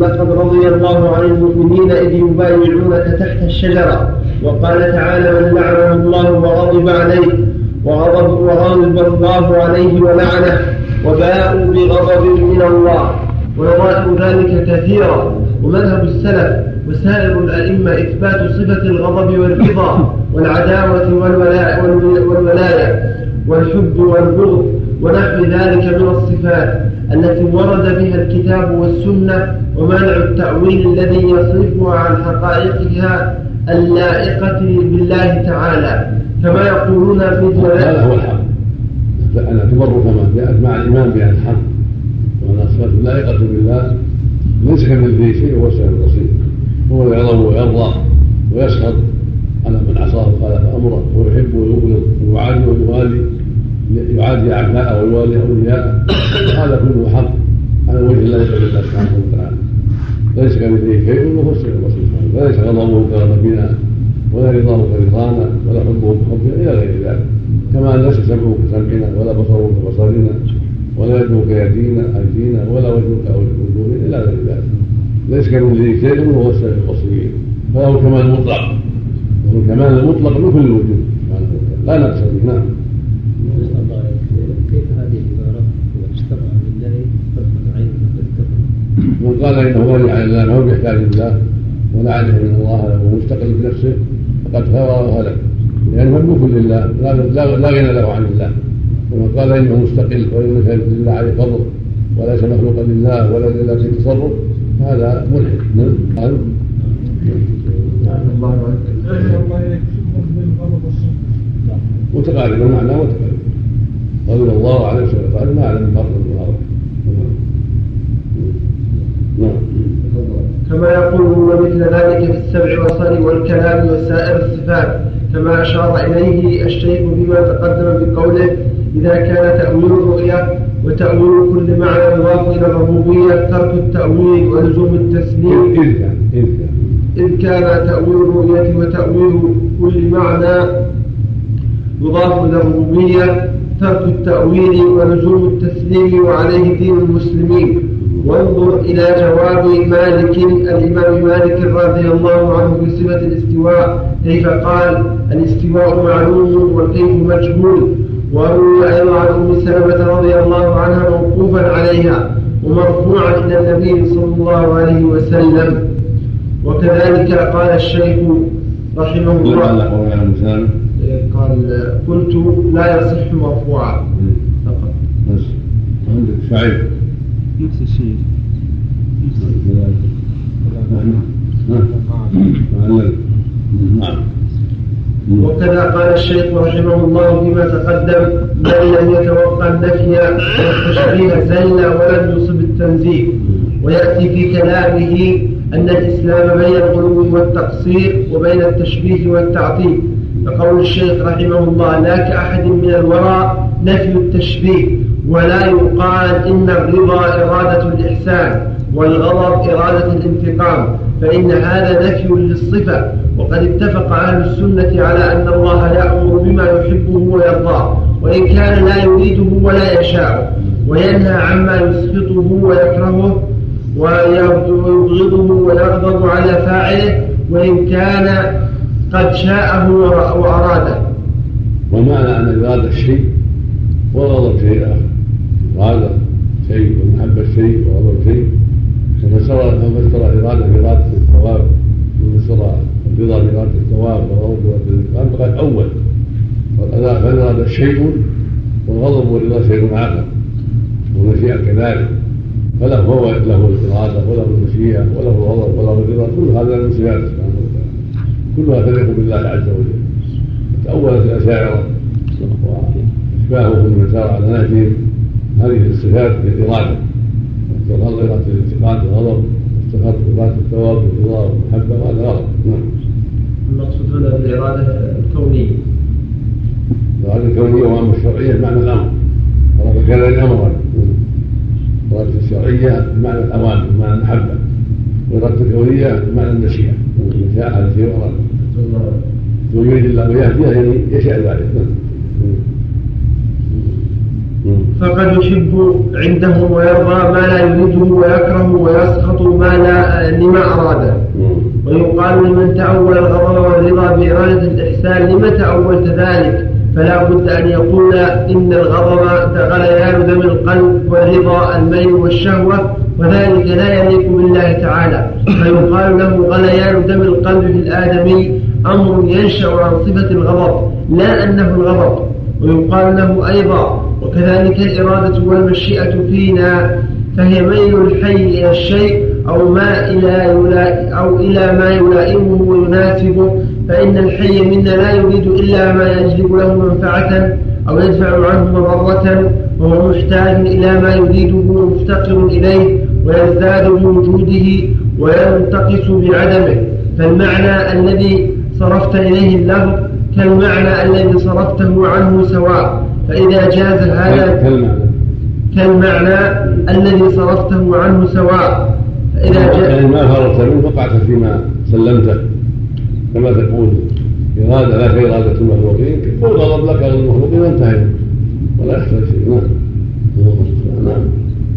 لقد رضي الله عن المؤمنين إذ يبايعونك تحت الشجرة. وقال تعالى من لعنه الله وغضب عليه وغضب وغضب الله عليه ولعنه وباءوا بغضب من الله. ونظائر ذلك كثيرة ومذهب السلف وسائر الأئمة إثبات صفة الغضب والرضا والعداوة والولاية والحب والبغض. ونحو ذلك من الصفات التي ورد بها الكتاب والسنة ومنع التأويل الذي يصرفها عن حقائقها اللائقة بالله تعالى. كما يقولون مثل هذا هو الحق. أن أعتبر كما جاءت مع الإيمان بأن الحق. وأن صفات لائقة بالله ليس كمثله شيء وهو السميع البصير. هو يغضب ويرضى ويسخط على من عصاه وخالف أمره ويحب ويبغض ويعادي ويوالي يعادي اعداءه ويوالي أولياءه. هذا كله حق على وجه الله سبحانه وتعالى. ليس كمثله شيء وهو السميع البصير فليس غضبه كغضبنا ولا رضاه كرضانا ولا حبه كحبنا إلى غير ذلك. كما ليس سمعه كسمعنا ولا بصره كبصرنا ولا يده كيدينا أيدينا ولا وجهه كوجوهنا إلى غير ذلك. ليس كمثله شيء وهو السميع البصير. فله الكمال المطلق. وهو الكمال المطلق من كل الوجود لا نقص به نعم كيف هذه العبارة واشترى بالله طرفة عين فقد من قال إنه ولي على الله ما هو بيحتاج لله ولا عليه من الله وهو مستقل بنفسه فقد خير وهلك. لأنه مملوك لله لا لا لا غنى له عن الله. ومن قال إنه مستقل وليس لله عليه فضل وليس مخلوقا لله ولا لله في تصرف. هذا ملحد. نعم. نعم. الله عنك متقارب المعنى متقارب رضي الله عليه وسلم. قال ما أعلم فرق نعم كما يقولون مثل ذلك في السمع والصر والكلام وسائر الصفات كما أشار إليه الشيخ فيما تقدم بقوله إذا كان تأويل الرؤيا وتأويل كل معنى يضاف إلى الربوبية ترك التأويل ولزوم التسليم. إذ إذ كان تأويل الرؤية وتأويل كل معنى يضاف إلى الربوبية ترك التأويل ولزوم التسليم وعليه دين المسلمين. وانظر إلى جواب مالك الإمام مالك رضي الله عنه في صفة الاستواء. كيف قال؟ الاستواء معلوم والكيف مجهول. وروي أيضا عن أم سلمة رضي الله عنها موقوفا عليها ومرفوعا إلى النبي صلى الله عليه وسلم. وكذلك قال الشيخ رحمه الله. قال قلت لا يصح مرفوعا. فقط. عندك. شعيب نفس الشيء. نعم نعم وكذا قال الشيخ رحمه الله فيما تقدم من لم يتوقع النفي والتشبيه زل ولم يصب التنزيه. ويأتي في كلامه أن الإسلام بين الغلو والتقصير وبين التشبيه والتعطيل. فقول الشيخ رحمه الله لا كأحد من الورى نفي التشبيه. ولا يقال إن الرضا إرادة الإحسان والغضب إرادة الانتقام فإن هذا نفي للصفة. وقد اتفق أهل السنة على أن الله يأمر بما يحبه ويرضاه وإن كان لا يريده ولا يشاء وينهى عما يسخطه ويكرهه ويبغضه ويغضب على فاعله وإن كان قد شاءه وأراده. ومعنى ان اراد الشيء وغضب شيء آخر. اراد شيء ومحبه شيء وغضب شيء ففسر فسر الاراده باراده الثواب. وفسر الرضا بإرادة الثواب والغضب باراده الانتقام فقد اول فالاراده شيء والغضب والرضا شيء آخر. والمشيئة كذلك. فله هو له الإرادة وله المشيئة وله الغضب وله الرضا. كل هذا من صفاته سبحانه وتعالى. كلها تليق بالله عز وجل. تأولت الأشاعرة. وأشباههم من سار على نهجهم. هذه الصفات بالإرادة. إرادة الانتقام والغضب سخط إرادة الثواب والرضا والمحبة وهذا غلط. نعم. المقصود هنا بالإرادة الكونية. الإرادة الكونية وأما الشرعية بمعنى الأمر. ورد كذا الأمر. الإرادة الشرعية بمعنى الأوامر بمعنى المحبة. والإرادة الكونية بمعنى المشيئة. شاء على شيء وأراد ومن يريد الله ويهديه يعني يشاء ذلك. فقد يحب عنده ويرضى ما لا يريده ويكره ويسخط ما لا لما أراده ويقال لمن تأول الغضب والرضا بإرادة الإحسان لم تأولت ذلك فلا بد أن يقول إن الغضب غليان دم القلب والرضا الميل والشهوة وذلك لا يليق بالله تعالى. فيقال له غليان دم القلب في الآدمي أمر ينشأ عن صفة الغضب لا أنه الغضب. ويقال له أيضا وكذلك الإرادة والمشيئة فينا فهي ميل الحي إلى الشيء أو ما إلى أو إلى ما يلائمه ويناسبه فإن الحي منا لا يريد إلا ما يجلب له منفعة أو يدفع عنه مضرة وهو محتاج إلى ما يريده ومفتقر إليه ويزداد بوجوده وينتقص بعدمه. فالمعنى الذي صرفت إليه اللفظ كالمعنى الذي صرفته عنه سواء. فإذا جاز هذا كالمعنى الذي صرفته عنه سواء. فإذا جاز يعني ما فرغت منه وقعت فيما سلمته. كما تقول إرادة لك إرادة المخلوقين. قل غضب لك المخلوقين وانتهي ولا يحتاج شيء. نعم. نعم.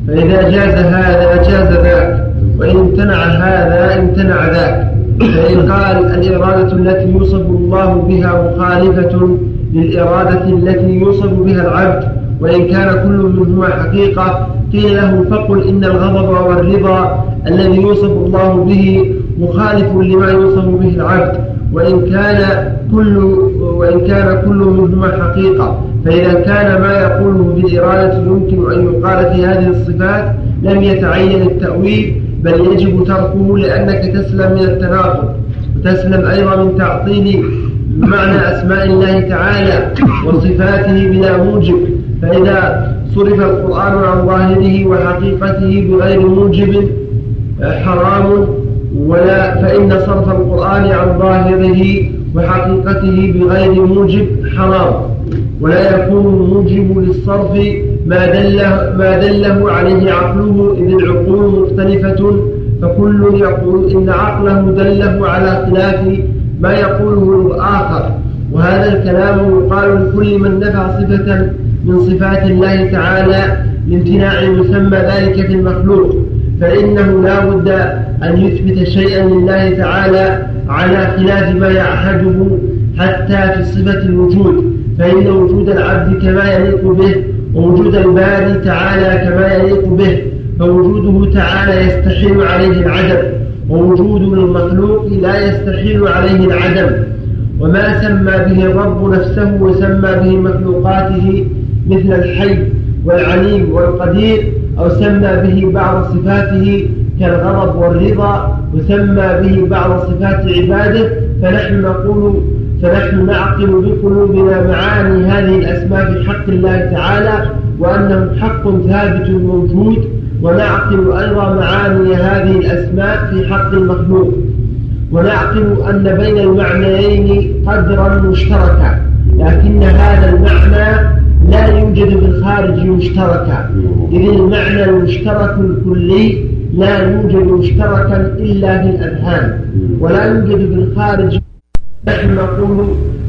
فإذا جاز هذا جاز ذاك. وإن امتنع هذا امتنع ذاك. فإن قال الإرادة التي يوصف الله بها مخالفة للإرادة التي يوصف بها العبد وإن كان كل منهما حقيقة قيل له فقل إن الغضب والرضا الذي يوصف الله به مخالف لما يوصف به العبد. وإن كان كل وإن كان كل منهما حقيقة فإذا كان ما يقوله بالإرادة يمكن أن يقال في هذه الصفات لم يتعين التأويل بل يجب تركه لأنك تسلم من التناقض. وتسلم أيضا من تعطيل معنى أسماء الله تعالى وصفاته بلا موجب. فإذا صرف القرآن عن ظاهره وحقيقته بغير موجب حرام. ولا فإن صرف القرآن عن ظاهره وحقيقته بغير موجب حرام. ولا يكون الموجب للصرف ما دله ما دله عليه عقله إذ العقول مختلفة فكل يقول إن عقله دله على خلاف ما يقوله الآخر وهذا الكلام يقال لكل من نفى صفة من صفات الله تعالى لامتناع مسمى ذلك في المخلوق. فإنه لا بد أن يثبت شيئا لله تعالى على خلاف ما يعهده حتى في صفة الوجود. فإن وجود العبد كما يليق به ووجود الباري تعالى كما يليق به فوجوده تعالى يستحيل عليه العدم. ووجود المخلوق لا يستحيل عليه العدم. وما سمى به الرب نفسه وسمى به مخلوقاته مثل الحي والعليم والقدير أو سمى به بعض صفاته كالغضب والرضا وسمى به بعض صفات عباده. فنحن نقول فنحن نعقل بقلوبنا معاني هذه الأسماء في حق الله تعالى وأنه حق ثابت موجود. ونعقل أيضا معاني هذه الأسماء في حق المخلوق ونعقل أن بين المعنيين قدرا مشتركا لكن هذا المعنى لا يوجد في الخارج مشتركا. إذ المعنى المشترك الكلي لا يوجد مشتركا إلا في الأذهان ولا يوجد في الخارج. نحن نقول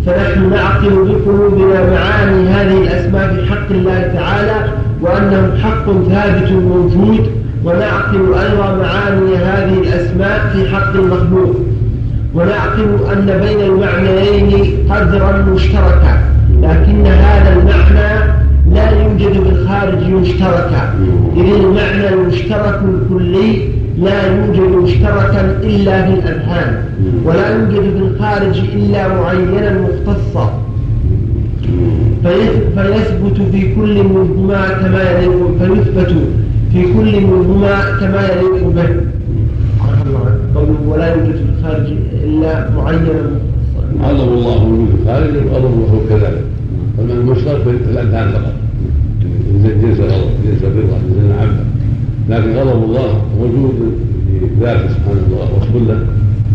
فنحن نعقل بقلوبنا معاني هذه الأسماء في حق الله تعالى وأنه حق ثابت موجود ونعقل أيضا معاني هذه الأسماء في حق المخلوق. ونعقل أن بين المعنيين قدرا مشتركا لكن هذا المعنى لا يوجد في الخارج مشتركا. إذ المعنى المشترك الكلي لا يوجد مشتركا إلا في الأذهان ولا يوجد في الخارج إلا معينا مختصا. فيثبت في كل منهما كما يليق فيثبت في كل منهما كما يليق به. قوله ولا يوجد في الخارج إلا معينا. عظم الله وجود الخارج الله كذلك. فمن المشترك في الأذهان فقط. جنس الغضب جنس الرضا جنس المحبة لكن غضب الله موجود في ذاته سبحانه الله وصف له.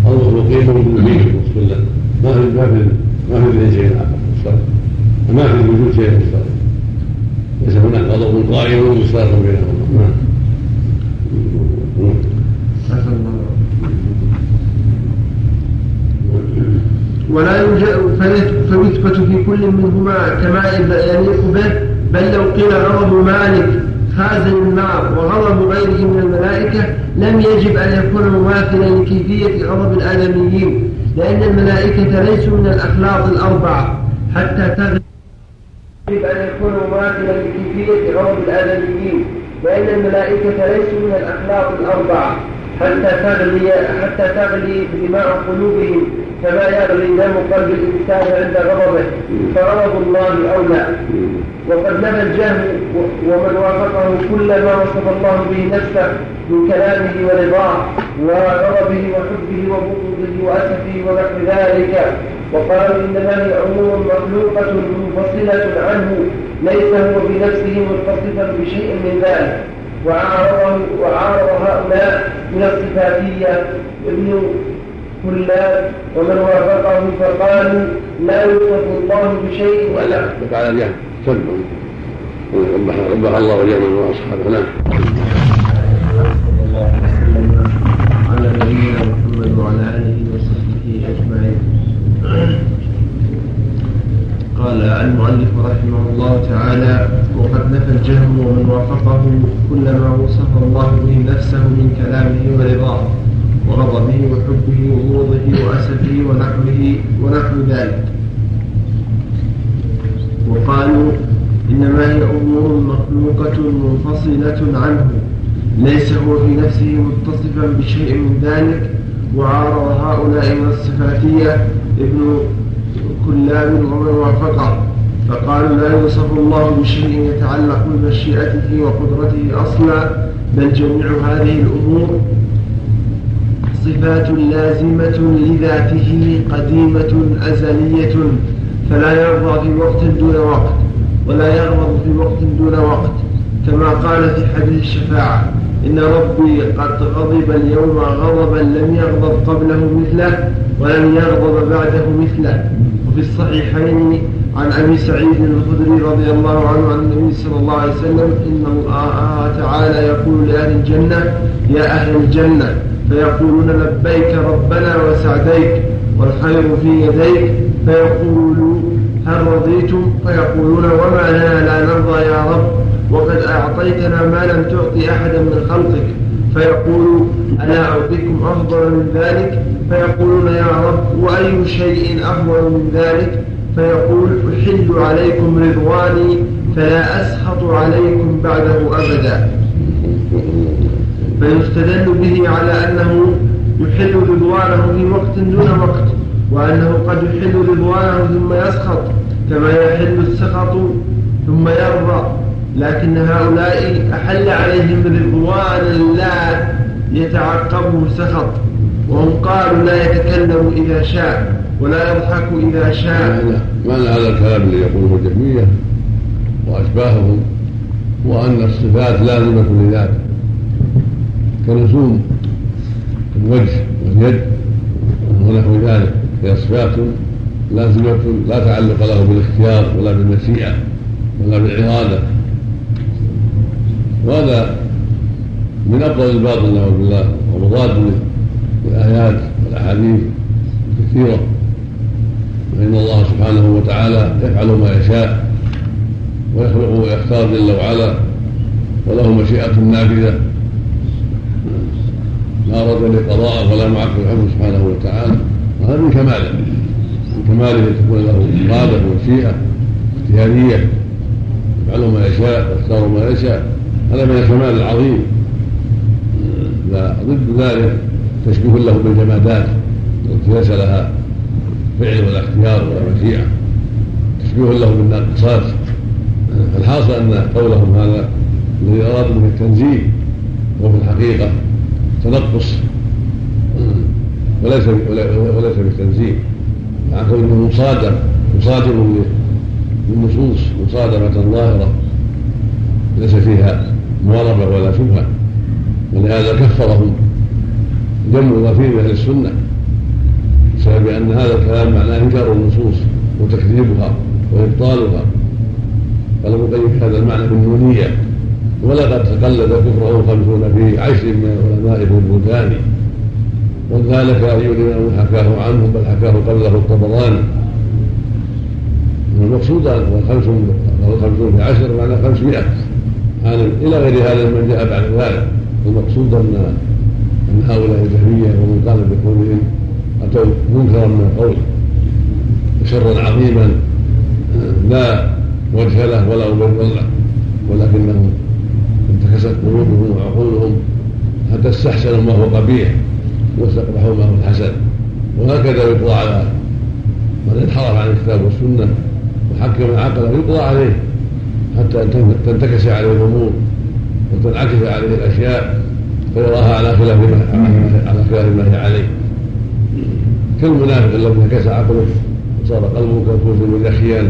المخلوقين موجود فيه وصف له. ما في ما في ما في شيء آخر. مشترك ما في الوجود شيء مشترك ليس هناك غضب قائم مشترك بينهما نعم ولا يوجد فيثبت في كل منهما كما يليق به بل لو قيل غضب مالك خازن النار وغضب غيره من الملائكة لم يجب أن يكون مماثلا لكيفية غضب الآدميين لأن الملائكة ليسوا من الأخلاق الأربعة حتى تغلب يجب أن يكون مماثلا لكيفية غضب الآدميين لأن الملائكة ليسوا من الأخلاق الأربعة. حتى تغلي حتى تغلي دماء قلوبهم كما يغلي دم قلب الإنسان عند غضبه. فغضب الله أولى. وقد نفى الجهم ومن وافقه كل ما وصف الله به نفسه. من كلامه ورضاه وغضبه وحبه وبغضه وأسفه ونحو ذلك وقالوا إنما هي أمور مخلوقة منفصلة عنه ليس هو بنفسه متصفا بشيء من ذلك. وعارض وعارض هؤلاء من الصفاتية ابن كلاب ومن وافقه فقالوا لا يوصف الله بشيء ولا. على الجهل ربح الله وجهنا وأصحابه. نعم. وعلى آله وصحبه أجمعين. قال المؤلف رحمه الله تعالى وقد نفى الجهم ومن وافقه كل ما وصف الله به نفسه من كلامه ورضاه وغضبه وحبه وبغضه وأسفه ونحوه ونحو ذلك. وقالوا إنما هي أمور مخلوقة منفصلة عنه ليس هو في نفسه متصفا بشيء من ذلك وعارض هؤلاء من الصفاتية ابن كلاب ومن وافقه فقالوا لا يوصف الله بشيء يتعلق بمشيئته وقدرته أصلا بل جميع هذه الأمور صفات لازمة لذاته قديمة أزلية فلا يرضى في وقت دون وقت ولا يغضب في وقت دون وقت كما قال في حديث الشفاعة. إن ربي قد غضب اليوم غضبا لم يغضب قبله مثله ولم يغضب بعده مثله. وفي الصحيحين عن أبي سعيد الخدري رضي الله عنه عن النبي صلى الله عليه وسلم ان الله تعالى يقول لأهل الجنة يا أهل الجنة فيقولون لبيك ربنا وسعديك والخير في يديك. فيقول هل رضيتم؟ فيقولون وما لنا لا نرضى يا رب. وقد أعطيتنا ما لم تعطي أحدا من خلقك. فيقول ألا أعطيكم أفضل من ذلك؟ فيقولون يا رب وأي شيء أفضل من ذلك؟ فيقول أحل عليكم رضواني فلا أسخط عليكم بعده أبدا. فيستدل به على أنه يحل رضوانه في وقت دون وقت وأنه قد يحل رضوانه ثم يسخط كما يحل السخط ثم يرضى. لكن هؤلاء أحل عليهم رضوان لا يتعقبه سخط وهم قالوا لا يتكلم إذا شاء ولا يضحك إذا شاء. معنى هذا الكلام الذي يقوله الجهمية وأشباههم هو أن الصفات لازمة لذاته. كلزوم الوجه واليد ونحو ذلك. هي صفات لازمة لا تعلق له بالاختيار ولا بالمشيئة ولا بالإرادة. وهذا من أفضل الباطل نعوذ بالله ومضاد للآيات والأحاديث كثيرة فإن الله سبحانه وتعالى يفعل ما يشاء ويخلق ويختار جل وعلا وله مشيئة نافذة. لا رد لقضاء ولا معك الحكم سبحانه وتعالى. وهذا من كماله من كماله أن تكون له إرادة ومشيئة اجتهادية يفعل ما يشاء ويختار ما يشاء. هذا من الكمال العظيم. ضد ذلك تشبيه له بالجمادات التي ليس لها فعل ولا اختيار ولا مشيئة. تشبيه له بالناقصات. فالحاصل أن قولهم هذا الذي أرادوا به التنزيه وفي الحقيقة تنقص. وليس وليس بالتنزيه مع كونه مصادر مصادر للنصوص مصادرة ظاهرة. ليس فيها مواربة ولا شبهة. ولهذا كفرهم جمع غفير من أهل السنة. بسبب أن هذا الكلام معناه إنكار النصوص وتكذيبها ابن القيم في هذا المعنى بالنونية. ولقد تقلد كفره خمسون في عشر من العلماء في البلدان. وذلك اي الإمام حكاه عنهم بل حكاه قبله الطبراني. المقصود هو خمسون في عشر معنى خمسمائة. عالم إلى غير هذا من جاء بعد ذلك. المقصود أن أن هؤلاء الجهمية ومن قال بقولهم أتوا منكرا من القول وشرا عظيما لا وجه له ولا مبرر له ولكنهم انتكست قلوبهم وعقولهم حتى استحسنوا ما هو قبيح واستقبحوا ما هو حسن وهكذا يقضى على من انحرف عن الكتاب والسنة وحكم عقله يقضى عليه. حتى تنتكس عليه الأمور وتنعكس عليه الأشياء فيراها على خلاف على خلاف ما هي عليه كالمنافق الذي انعكس عقله وصار قلبه كالكوز مدخيا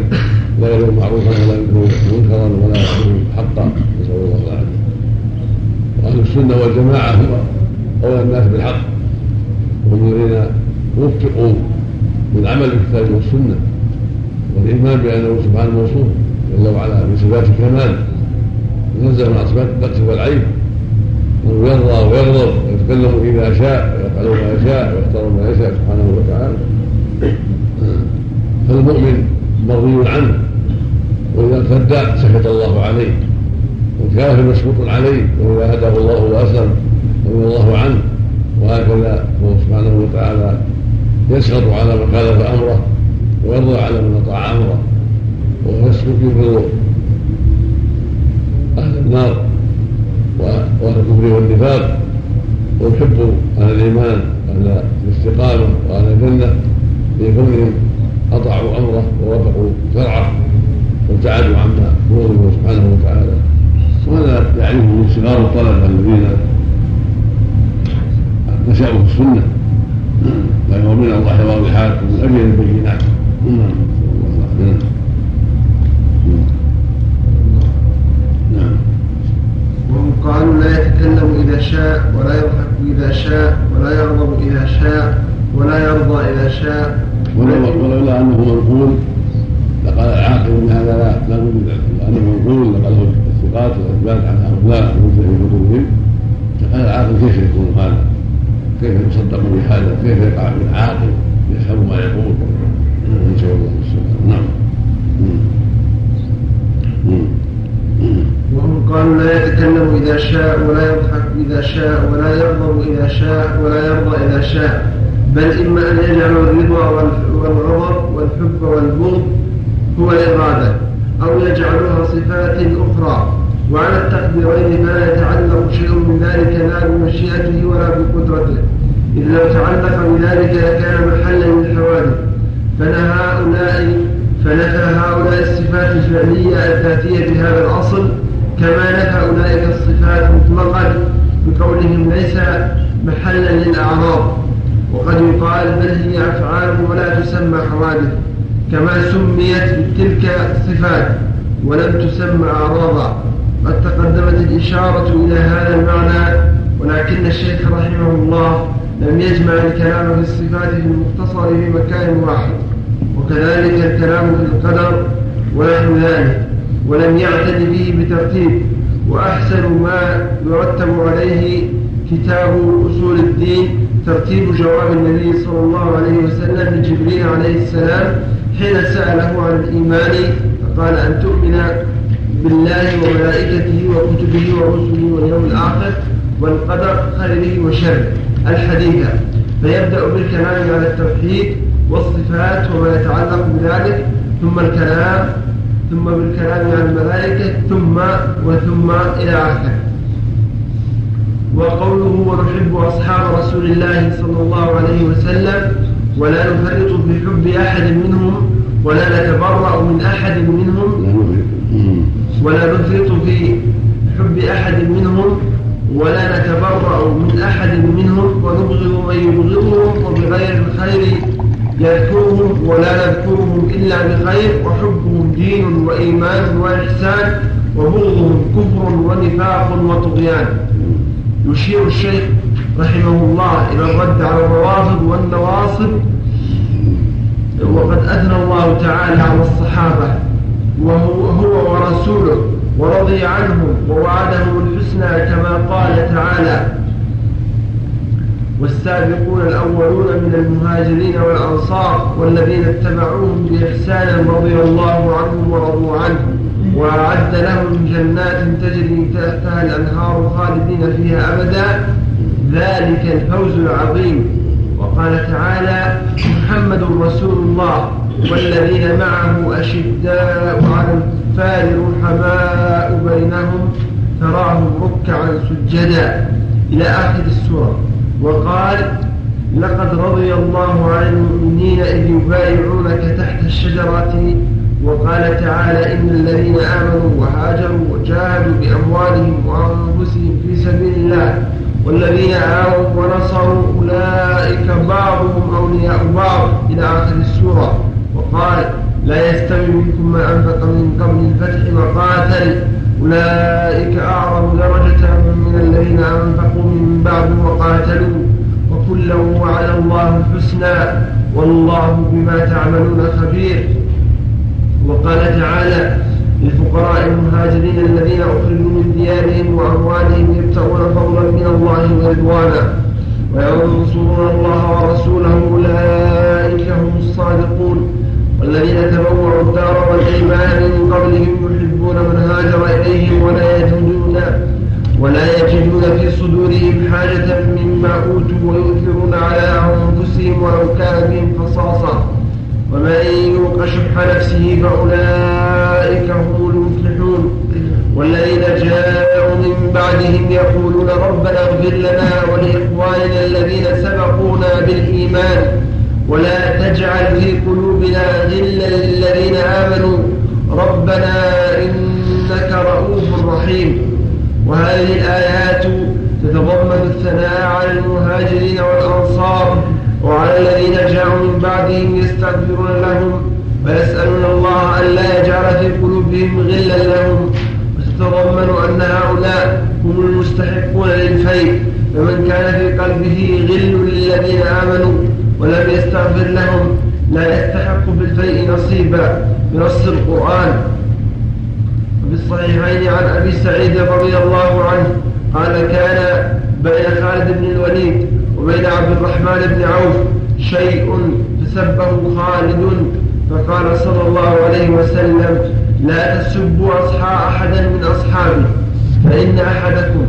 لا يدعو معروفا ولا يدعو منكرا ولا يدعو حقا. نسأل الله العافية. وأهل السنة والجماعة هم أولى الناس بالحق. وهم الذين وفقوا بالعمل بالكتاب والسنة والإيمان بأنه سبحانه موصوف. جل وعلا بصفات الكمال. ينزل مع صفات النقص والعيب انه يرضى ويغضب ويتكلم إذا شاء ويفعل ما يشاء ويختار ما يشاء سبحانه وتعالى. فالمؤمن مرضي عنه. وإذا ارتد سكت الله عليه. والكافر مسكوت عليه. وإذا هداه الله وأسلم. رضي الله عنه. وهكذا هو سبحانه وتعالى يسخط على من خالف أمره. ويرضى على من أطاع أمره. ويسكت يبغض أهل النار وأهل الكفر والنفاق ويحب أهل الإيمان وأهل الاستقامة وأهل الجنة لكونهم اطاعوا أمره ووافقوا شرعه وابتعدوا عما نوره سبحانه وتعالى. وهذا يعرفه من صغار الطلبه الذين نشأوا في السنة. لا يؤمنون الله واضحات من أجل البينات نعم قالوا لا يتكلم إذا شاء ولا يضحك إذا شاء ولا يغضب إذا شاء ولا يرضى إذا شاء ولولا أنه منقول لقال العاقل إن هذا لا لا بد انه منقول لقاله الثقات والإثبات عن هؤلاء المنزل في كتبهم لقال العاقل كيف يكون هذا؟ كيف يصدق بهذا؟ كيف يقع بالعاقل يفهم ما يقول؟ نسال الله السلامه نعم وهم قالوا لا يتكلم إذا شاء ولا يضحك إذا شاء ولا يغضب إذا شاء ولا يرضى إذا شاء. بل إما أن يجعل الرضا والغضب والحب والبغض هو الإرادة أو يجعلها صفات أخرى. وعلى التقديرين فلا يتعلق شيء من ذلك لا بمشيئته ولا بقدرته. إذ لو تعلق بذلك لكان محلا للحوادث. فنهى هؤلاء فنفى هؤلاء الصفات الفعلية الذاتية بهذا الأصل كما نفى أولئك الصفات مطلقا بقولهم ليس محلا للأعراض وقد يقال بل هي أفعال ولا تسمى حوادث كما سميت بتلك الصفات ولم تسمى أعراضا. قد تقدمت الإشارة إلى هذا المعنى ولكن الشيخ رحمه الله لم يجمع الكلام في الصفات المختصر في مكان واحد وكذلك الكلام في القدر ونحو ذلك. ولم يعتد به بترتيب وأحسن ما يرتب عليه كتاب أصول الدين ترتيب جواب النبي صلى الله عليه وسلم لجبريل عليه السلام حين سأله عن الإيمان فقال أن تؤمن بالله وملائكته وكتبه ورسله واليوم الآخر والقدر خيره وشره. الحديث فيبدأ بالكلام على التوحيد والصفات وما يتعلق بذلك ثم الكلام ثم بالكلام عن الملائكة ثم وثم إلى آخره وقوله ونحب أصحاب رسول الله صلى الله عليه وسلم ولا نفرط في حب أحد منهم ولا نتبرأ من أحد منهم ولا نفرط في حب أحد منهم ولا نتبرأ من أحد منهم ونبغض من يبغضهم وبغير الخير يذكرهم ولا نذكرهم إلا بخير وحبهم دين وإيمان وإحسان وبغضهم كفر ونفاق وطغيان. يشير الشيخ رحمه الله إلى الرد على الروافض والنواصب. وقد أثنى الله تعالى على الصحابة. وهو هو ورسوله ورضي عنهم ووعدهم الحسنى كما قال تعالى والسابقون الأولون من المهاجرين والأنصار والذين اتبعوهم بإحسان رضي الله عنهم ورضوا عنه وأعد لهم جنات تجري تحتها الأنهار خالدين فيها أبدا. ذلك الفوز العظيم. وقال تعالى محمد رسول الله والذين معه أشداء على الكفار رحماء بينهم تراهم ركعا سجدا. إلى آخر السورة. وقال لقد رضي الله عن المؤمنين إذ يبايعونك تحت الشجرة وقال تعالى إن الذين آمنوا وهاجروا وجاهدوا بأموالهم وأنفسهم في سبيل الله والذين آووا ونصروا أولئك بعضهم أولياء بعض. إلى آخر السورة وقال لا يستوي منكم من أنفق من قبل الفتح وقاتل أولئك أعظم درجة من الذين أنفقوا من بعد وقاتلوا وكلا وعد الله الحسنى والله بما تعملون خبير. وقال تعالى للفقراء المهاجرين الذين أخرجوا من ديارهم وأموالهم يبتغون فضلا من الله ورضوانا وينصرون الله ورسوله أولئك هم الصادقون. والذين تبوأوا الدار والإيمان من قبلهم يحبون من هاجر إليهم ولا يجدون ولا يجدون في صدورهم حاجة مما أوتوا ويؤثرون على أنفسهم ولو كان بهم خصاصة. ومن يوق شح نفسه فأولئك هم المفلحون. والذين جاءوا من بعدهم يقولون ربنا اغفر لنا ولإخواننا الذين سبقونا بالإيمان. ولا تجعل في قلوبنا غلا للذين آمنوا. ربنا رؤوف رحيم. وهذه الآيات تتضمن الثناء على المهاجرين والأنصار وعلى الذين جاءوا من بعدهم يستغفرون لهم ويسألون الله أن لا يجعل في قلوبهم غلا لهم. وتتضمن أن هؤلاء هم المستحقون للفيء فمن كان في قلبه غل للذين آمنوا ولم يستغفر لهم لا يستحق في الفيء نصيبا. بنص القرآن. وفي الصحيحين عن أبي سعيد رضي الله عنه قال كان بين خالد بن الوليد وبين عبد الرحمن بن عوف شيء فسبه خالد فقال صلى الله عليه وسلم لا تسبوا أصحاب أحدا من أصحابي فإن أحدكم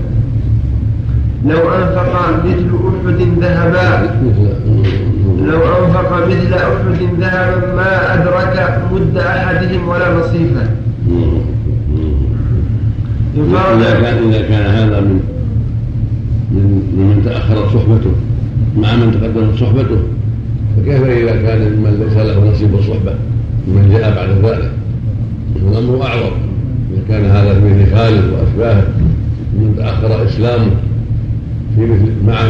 لو أنفق مثل أحد ذهبا لو أنفق مثل أحد ذهبا ما أدرك مد أحدهم ولا نصيفا إذا كان إذا كان هذا من من ممن تأخرت صحبته مع من تقدمت صحبته. فكيف إذا كان ممن ليس له نصيب الصحبة؟ ومن جاء بعد ذلك. الأمر أعظم. إذا كان هذا في مثل خالد وأشباهه من تأخر إسلامه. في مثل مع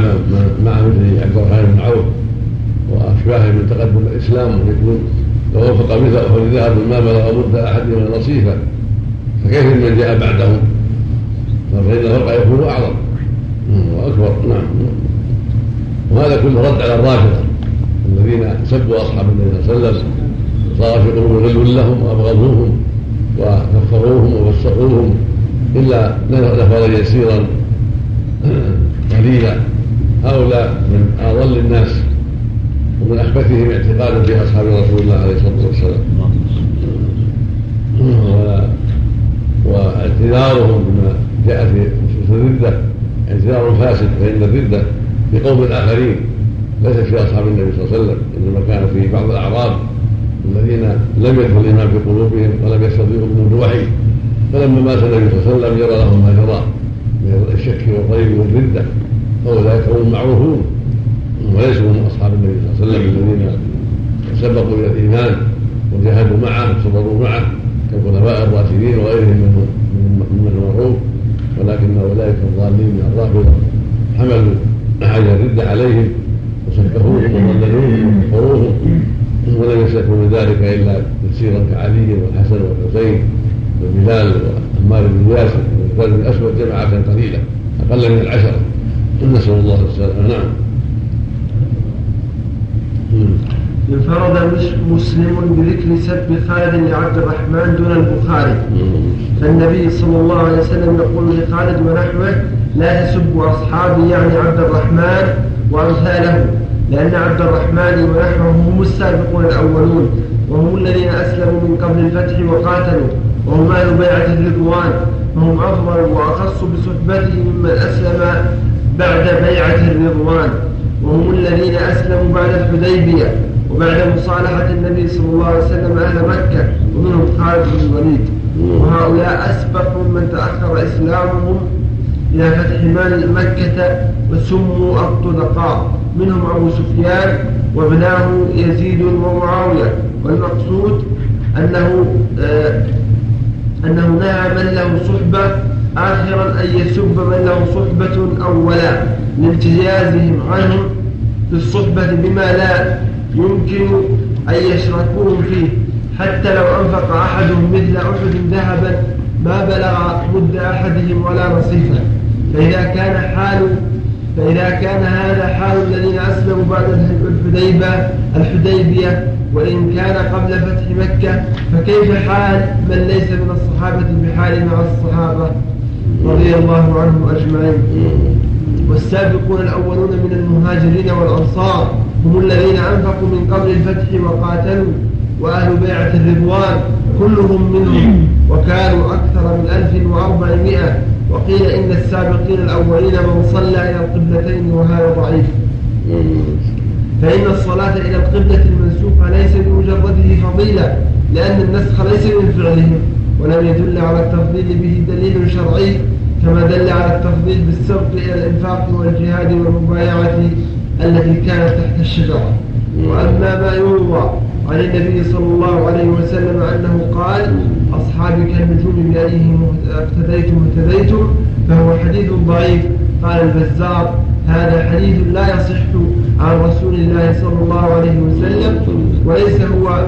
مع مثل عبد الرحمن بن عوف وأشباهه من تقدم الإسلام. يكون لو وفق مثل احد ذهب ما بلغ مد احدهما نصيفا فكيف من جاء بعدهم فإن الفرق يكون أعظم. وأكبر. نعم. وهذا كله رد على الرافضة. الذين سبوا أصحاب النبي صلى الله عليه وسلم صار في قلوب غل لهم وأبغضوهم وكفروهم وفسقوهم إلا نفرا يسيرا. قليلا. هؤلاء من أضل الناس ومن أخبثهم اعتقادا في أصحاب رسول الله عليه الصلاة والسلام. وأعتذارهم بما جاء في نصوص الردة اعتذار فاسد فإن الردة في قوم آخرين ليست في أصحاب النبي صلى الله عليه وسلم إنما كان في بعض الأعراب الذين لم يدخل الإيمان في قلوبهم ولم يستطيعوا من الوحي. فلما مات النبي صلى الله عليه وسلم يرى لهم ما جرى من الشك والريب والردة فأولئك هم معروفون وليسوا من أصحاب النبي صلى الله عليه وسلم الذين سبقوا إلى الإيمان وجاهدوا معه وصبروا معه كالخلفاء الراشدين وغيرهم من من المعروف ولكن اولئك الضالين من الرافضه حملوا حاجة الرده عليهم وسكروهم وضللوهم وكفروهم ولم يستكوا من ذلك الا تفسيرا كعلي والحسن والحسين وبلال وعمار بن ياسر والبلد الاسود جماعة قليله أقل من العشره نسأل الله السلامة نعم انفرد مس- مسلم بذكر سب خالد لعبد الرحمن دون البخاري. فالنبي صلى الله عليه وسلم يقول لخالد ونحوه لا تسبوا أصحابي يعني عبد الرحمن وأمثاله لأن عبد الرحمن ونحوه هم السابقون الأولون وهم الذين أسلموا من قبل الفتح وقاتلوا وهم أهل بيعة الرضوان فهم أفضل وأخص بصحبته ممن أسلم بعد بيعة الرضوان وهم الذين أسلموا بعد الحديبية. وبعد مصالحة النبي صلى الله عليه وسلم أهل مكة ومنهم خالد بن الوليد. وهؤلاء أسبق ممن تأخر إسلامهم إلى فتح مكة وسموا الطلقاء منهم أبو سفيان وابناه يزيد ومعاوية. والمقصود أنه آه أنه نهى من له صحبة آخرا أن يسب من له صحبة أولا لامتيازهم عنهم في الصحبة بما لا يمكن أن يشركوهم فيه. حتى لو أنفق أحدهم مثل أحد ذهبا ما بلغ مد أحدهم ولا نصيفا فإذا كان حال فإذا كان هذا حال الذين أسلموا بعد الحديبة الحديبية وإن كان قبل فتح مكة فكيف حال من ليس من الصحابة بحال مع الصحابة؟ رضي الله عنهم أجمعين. والسابقون الأولون من المهاجرين والأنصار. هم الذين أنفقوا من قبل الفتح وقاتلوا وأهل بيعة الرضوان كلهم منهم وكانوا أكثر من ألف وأربعمائة. وقيل إن السابقين الأولين من صلى إلى القبلتين وهذا ضعيف. فإن الصلاة إلى القبلة المنسوخة ليس بمجرده فضيلة لأن النسخ ليس من فعلهم ولم يدل على التفضيل به دليل شرعي كما دل على التفضيل بالسبق إلى الإنفاق والجهاد والمبايعة التي كانت تحت الشجرة. وأما ما يروى عن النبي صلى الله عليه وسلم أنه قال أصحابي كالنجوم بأيهم اقتديتم اهتديتم فهو حديث ضعيف. قال البزار هذا حديث لا يصح عن رسول الله صلى الله عليه وسلم وليس هو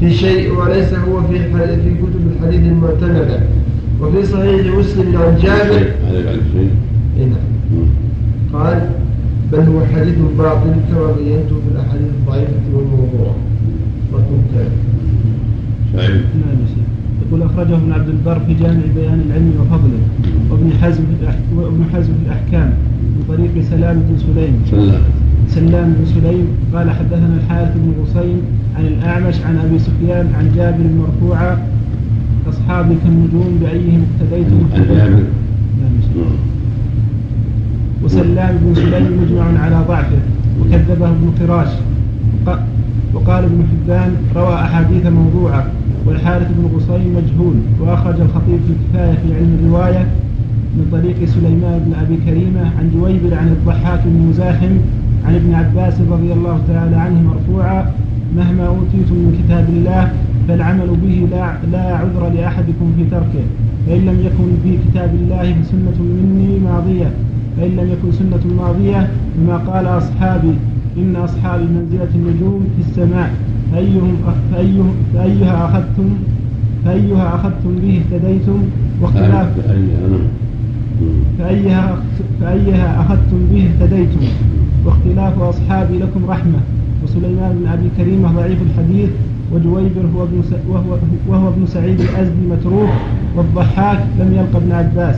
في شيء وليس هو في في كتب الحديث المعتمدة. وفي صحيح مسلم عن جابر. إيه نعم. قال بل هو حديث باطل كما بينته في الأحاديث الضعيفة والموضوع رقم سعيد نعم يا شيخ. يقول أخرجه ابن عبد البر في جامع بيان العلم وفضله وابن حزم في الأح- وابن حزم في الأحكام من طريق سلام بن سليم. سلام. سلام بن سليم قال حدثنا الحارث بن غصين عن الأعمش عن أبي سفيان عن جابر مرفوعا أصحابي كالنجوم بأيهم اقتديتم عن اهتديتم. جابر نعم. وسلام بن سليم مجمع على ضعفه وكذبه ابن قراش وق- وقال ابن حبان روى أحاديث موضوعة والحارث بن غصين مجهول وأخرج الخطيب في الكفاية في علم الرواية من طريق سليمان بن أبي كريمة عن جويبر عن الضحاك بن مزاحم عن ابن عباس رضي الله تعالى عنه مرفوعا مهما أوتيتم من كتاب الله فالعمل به لا, لا عذر لأحدكم في تركه فإن لم يكن في كتاب الله فسنة مني ماضية. فإن لم يكن سنة ماضية فما قال أصحابي إن أصحابي منزلة النجوم في السماء فأيهم فأيهم فأيها أخذتم فأيها أخذتم به اهتديتم واختلاف فأيها فأيها أخذتم به اهتديتم واختلاف أصحابي لكم رحمة. وسليمان بن أبي كريمة ضعيف الحديث وجويبر هو ابن. وهو, وهو ابن سعيد الأزدي متروك والضحاك لم يلق ابن عباس.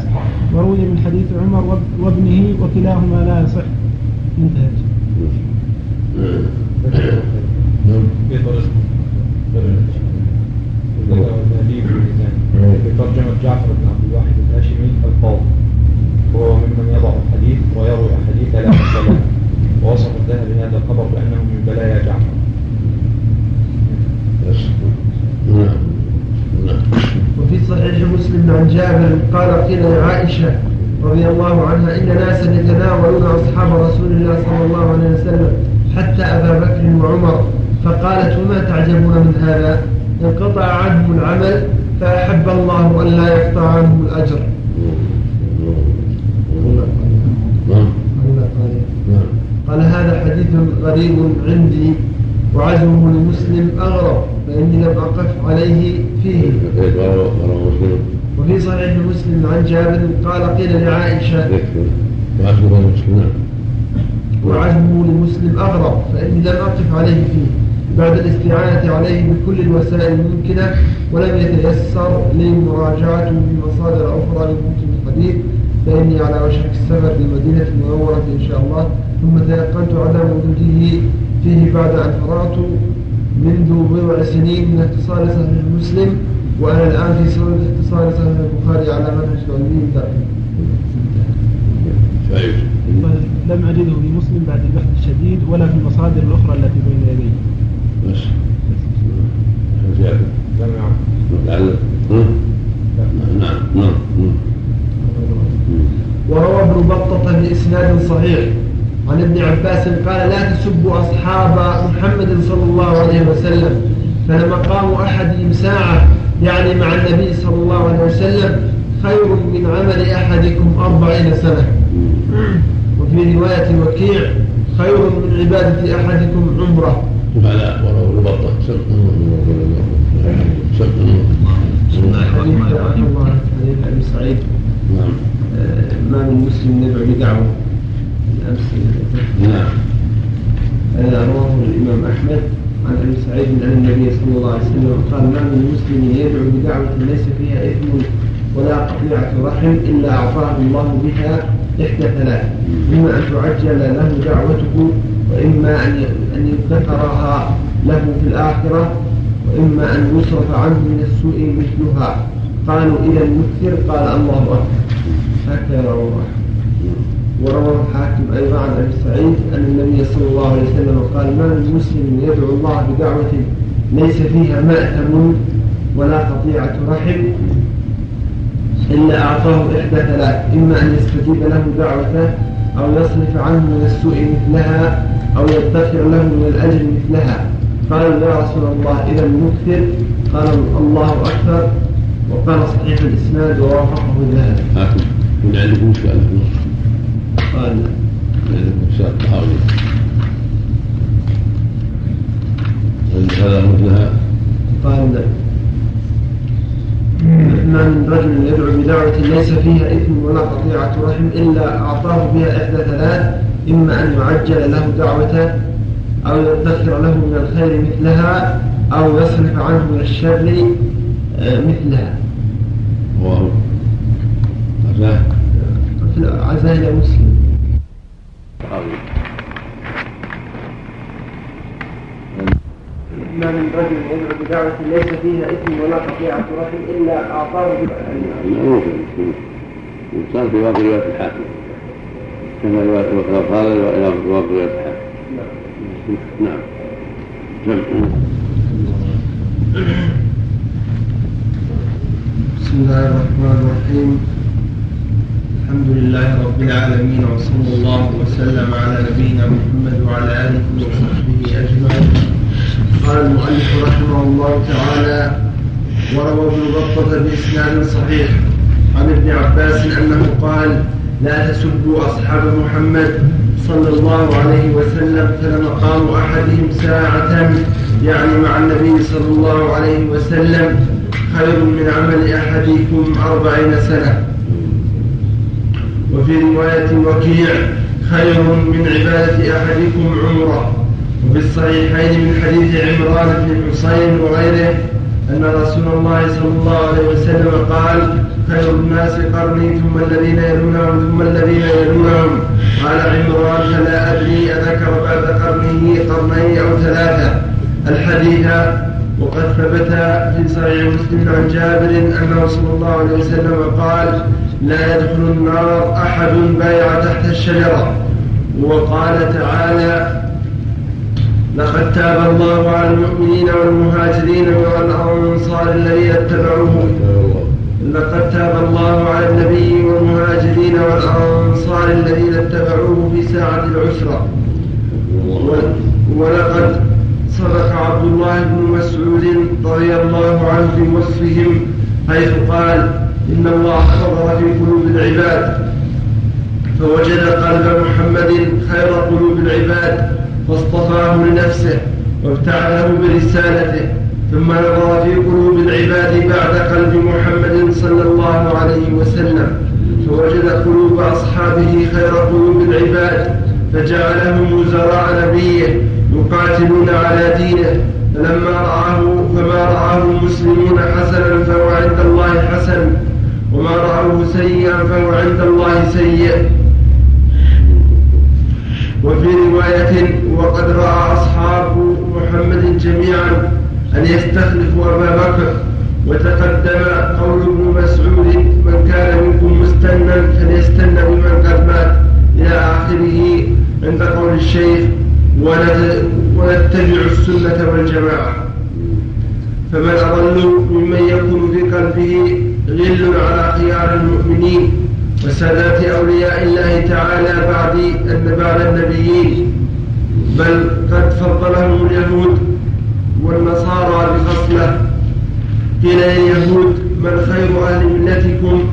وروي من حديث عمر واب- وابنه وكلاهما لا يصح. انتهى نعم في طريق في ترجمة جعفر بن عبد الواحد الهاشمي القاضي وهو ممن يضع الحديث ويروي أحاديث لا ووصف الذهبي هذا الخبر بأنه من بلايا جعفر. وفي صحيح مسلم عن جابر قال قيل لعائشة رضي الله عنها إن ناسا يتناولون أصحاب رسول الله صلى الله عليه وسلم حتى أبا بكر وعمر فقالت وما تعجبون من هذا؟ انقطع عنهم العمل فأحب الله أن لا يقطع عنهم نعم قال هذا حديث غريب عندي وعزمه لمسلم أغرب. فإني لم أقف عليه فيه. وفي صحيح مسلم عن جابر قال قيل لعائشة وعزمه المسلم نعم وعزمه لمسلم أغرب فإني لم أقف عليه فيه. بعد الاستعانة عليه بكل الوسائل الممكنة ولم يتيسر لي مراجعته في مصادر أخرى كتب الحديث فإني على وشك السفر للمدينة المنورة إن شاء الله ثم تيقنت عدم وجوده فيه بعد أن فرغت منذ بضع سنين من اختصار صحيح مسلم وأنا الآن في صدد اختصار صحيح البخاري على منهج العلمي شايف. لم أجده في مسلم بعد البحث الشديد ولا في المصادر الأخرى التي بين يدي. بس؟ نعم. نعم. نعم. وروى ابن بطة بإسناد صحيح. عن ابن عباس قال لا تسبوا أصحاب محمد صلى الله عليه وسلم فلمقام أحدهم ساعة يعني مع النبي صلى الله عليه وسلم خير من عمل أحدكم أربعين سنة. وفي رواية وكيع خير من عبادة أحدكم عمرة. فلا وروى ابن بطة سبق سبق بسم الله الرحمن الرحيم الله حديث أبي سعيد. نعم. آه، ما من مسلم يدعو بدعوة. نعم. رواه الإمام أحمد عن أبي سعيد عن النبي صلى الله عليه وسلم قال ما من مسلم يدعو بدعوة ليس فيها إثم ولا قطيعة رحم إلا أعطاه الله بها إحدى ثلاث. إما أن تعجل له دعوته وإما أن أن يدخرها له في الآخرة وإما أن يصرف عنه من السوء مثلها. قالوا إلى المكثر قال الله أكبر. هكذا رواه أحمد. وروى الحاكم أيضا عن أبي سعيد أن النبي صلى الله عليه وسلم قال ما من مسلم يدعو الله بدعوة ليس فيها مأثم ولا قطيعة رحم إلا أعطاه إحدى ثلاث إما أن يستجيب له دعوته أو يصرف عنه من السوء مثلها أو يدخر له من الأجر مثلها. قالوا يا رسول الله إذا المكثر قال الله أكبر. وقال صحيح الإسناد ووافقه الذهبي هاكم من عندكم سؤال؟ قال. من عندكم سؤال طهاوي عند هذا مثلها قال. ما من رجل يدعو بدعوة ليس فيها إثم ولا قطيعة رحم إلا أعطاه بها إحدى ثلاث إما أن يعجل له دعوته أو يدخر له من الخير مثلها أو يصرف عنه من الشر آه، مثلها. رواه عزاه مسلم. ما من رجل يدعو بدعوة ليس فيها إثم ولا قطيعة رحم إلا أعطاه بها معروف. صار في واقع رواية الحاكم. كما قال واقع رواية الحاكم. نعم. نعم. بسم الله الرحمن الرحيم. الحمد لله رب العالمين وصلى الله وسلم على نبينا محمد وعلى آله وصحبه أجمعين. قال المؤلف رحمه الله تعالى وروى ابن بطة بإسناد صحيح عن ابن عباس أنه قال لا تسبوا أصحاب محمد صلى الله عليه وسلم فلمقام أحدهم ساعة يعني مع النبي صلى الله عليه وسلم خير من عمل أحدكم أربعين سنة. وفي رواية وكيع خير من عبادة أحدكم عمرة. وفي الصحيحين من حديث عمران بن حسين وغيره أن رسول الله صلى الله عليه وسلم قال خير الناس قرني ثم الذين يلونهم ثم الذين يلونهم. قال عمران فلا أدري أذكر بعد قرنه قرنين أو ثلاثة. الحديث وقد ثبت في صحيح مسلم عن جابر أنه صلى الله عليه وسلم قال لا يدخل النار أحد بايع تحت الشجرة. وقال تعالى لقد تاب الله على المؤمنين والمهاجرين والأنصار الذين اتبعوه. لقد تاب الله على النبي والمهاجرين والأنصار الذين اتبعوه في ساعة العسرة. ولقد صدق عبد الله بن مسعود رضي الله عنه في وصفهم حيث قال إن الله نظر في قلوب العباد فوجد قلب محمد خير قلوب العباد فاصطفاه لنفسه وابتعثه برسالته ثم نظر في قلوب العباد بعد قلب محمد صلى الله عليه وسلم فوجد قلوب أصحابه خير قلوب العباد فجعلهم وزراء نبيه يقاتلون على دينه فلما رآه فما رآه المسلمون حسنا فهو عند الله حسن. وما رأوه سيئا فهو عند الله سيء. وفي رواية وقد رأى أصحاب محمد جميعا أن يستخلفوا أبا بكر وتقدم قول ابن مسعود من كان منكم مستنا فليستن بمن قد مات. إلى آخره عند قول الشيخ ونتبع السنة والجماعة. فمن أضل ممن يكون في قلبه غل على خيار المؤمنين وسادات أولياء الله تعالى بعد بعد النبيين بل قد فضلهم اليهود والنصارى بخصلة. قيل لليهود من خير أهل ملتكم؟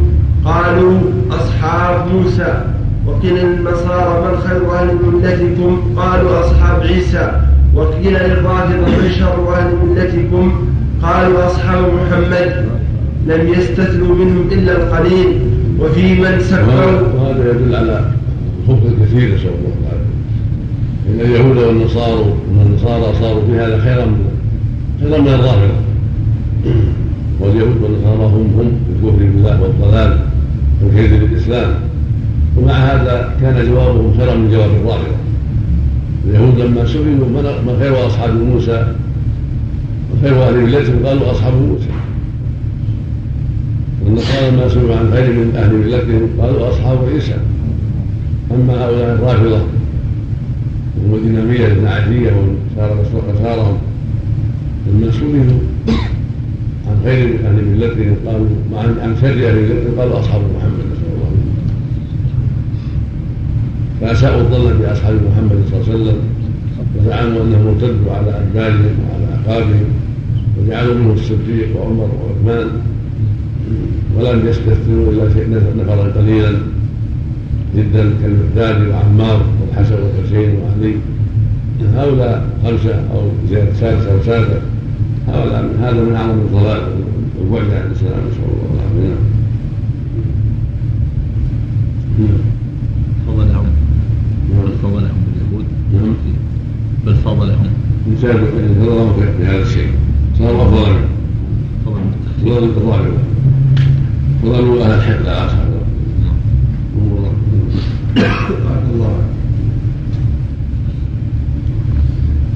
قالوا أصحاب موسى. وقيل للنصارى من خير أهل ملتكم؟ قالوا أصحاب عيسى. وقيل للرافضة من شر أهل ملتكم؟ قالوا أصحاب محمد. لم يستثنوا منهم إلا القليل وفي من سكروا وهذا يدل على الخبث الكثير نسأل الله العافية إن اليهود والنصارى والنصارى صاروا في هذا خيرا من خيرا من الرافضة واليهود والنصارى هم هم في الكفر بالله والضلال والكذب بالإسلام. ومع هذا كان جوابهم خيرا من جواب الرافضة اليهود لما سئلوا من خير أصحاب موسى؟ وخير أهل ملتهم قالوا أصحاب موسى. والنصارى لما سئلوا عن خير من أهل ملتهم قالوا أصحاب عيسى. أما هؤلاء الرافضة وهم الدينامية النعتية وكسارهم لما سئلوا عن خير أهل ملتهم قالوا عن شر أهل ملتهم قالوا أصحاب محمد نسأل الله فأساءوا الظن بأصحاب محمد صلى الله عليه وسلم وزعموا أنهم ارتدوا على أدبارهم وعلى أعقابهم وجعلوا منهم الصديق وعمر وعثمان. ولم يستثنوا إلا نفرا قليلا جدا كالمقداد وعمار والحسن والحسين وعلي هؤلاء خمسة أو زيادة سادسة أو سادسة. هؤلاء هذا من أعظم الضلال والبعد عن الإسلام نسأل الله العافية. نعم. فضلهم بل فضلهم اليهود. نعم. بل فضلهم يسابق فضلهم في هذا الشيء. صاروا أفضل منه فضل الظالم فضلوا أهل الحق الله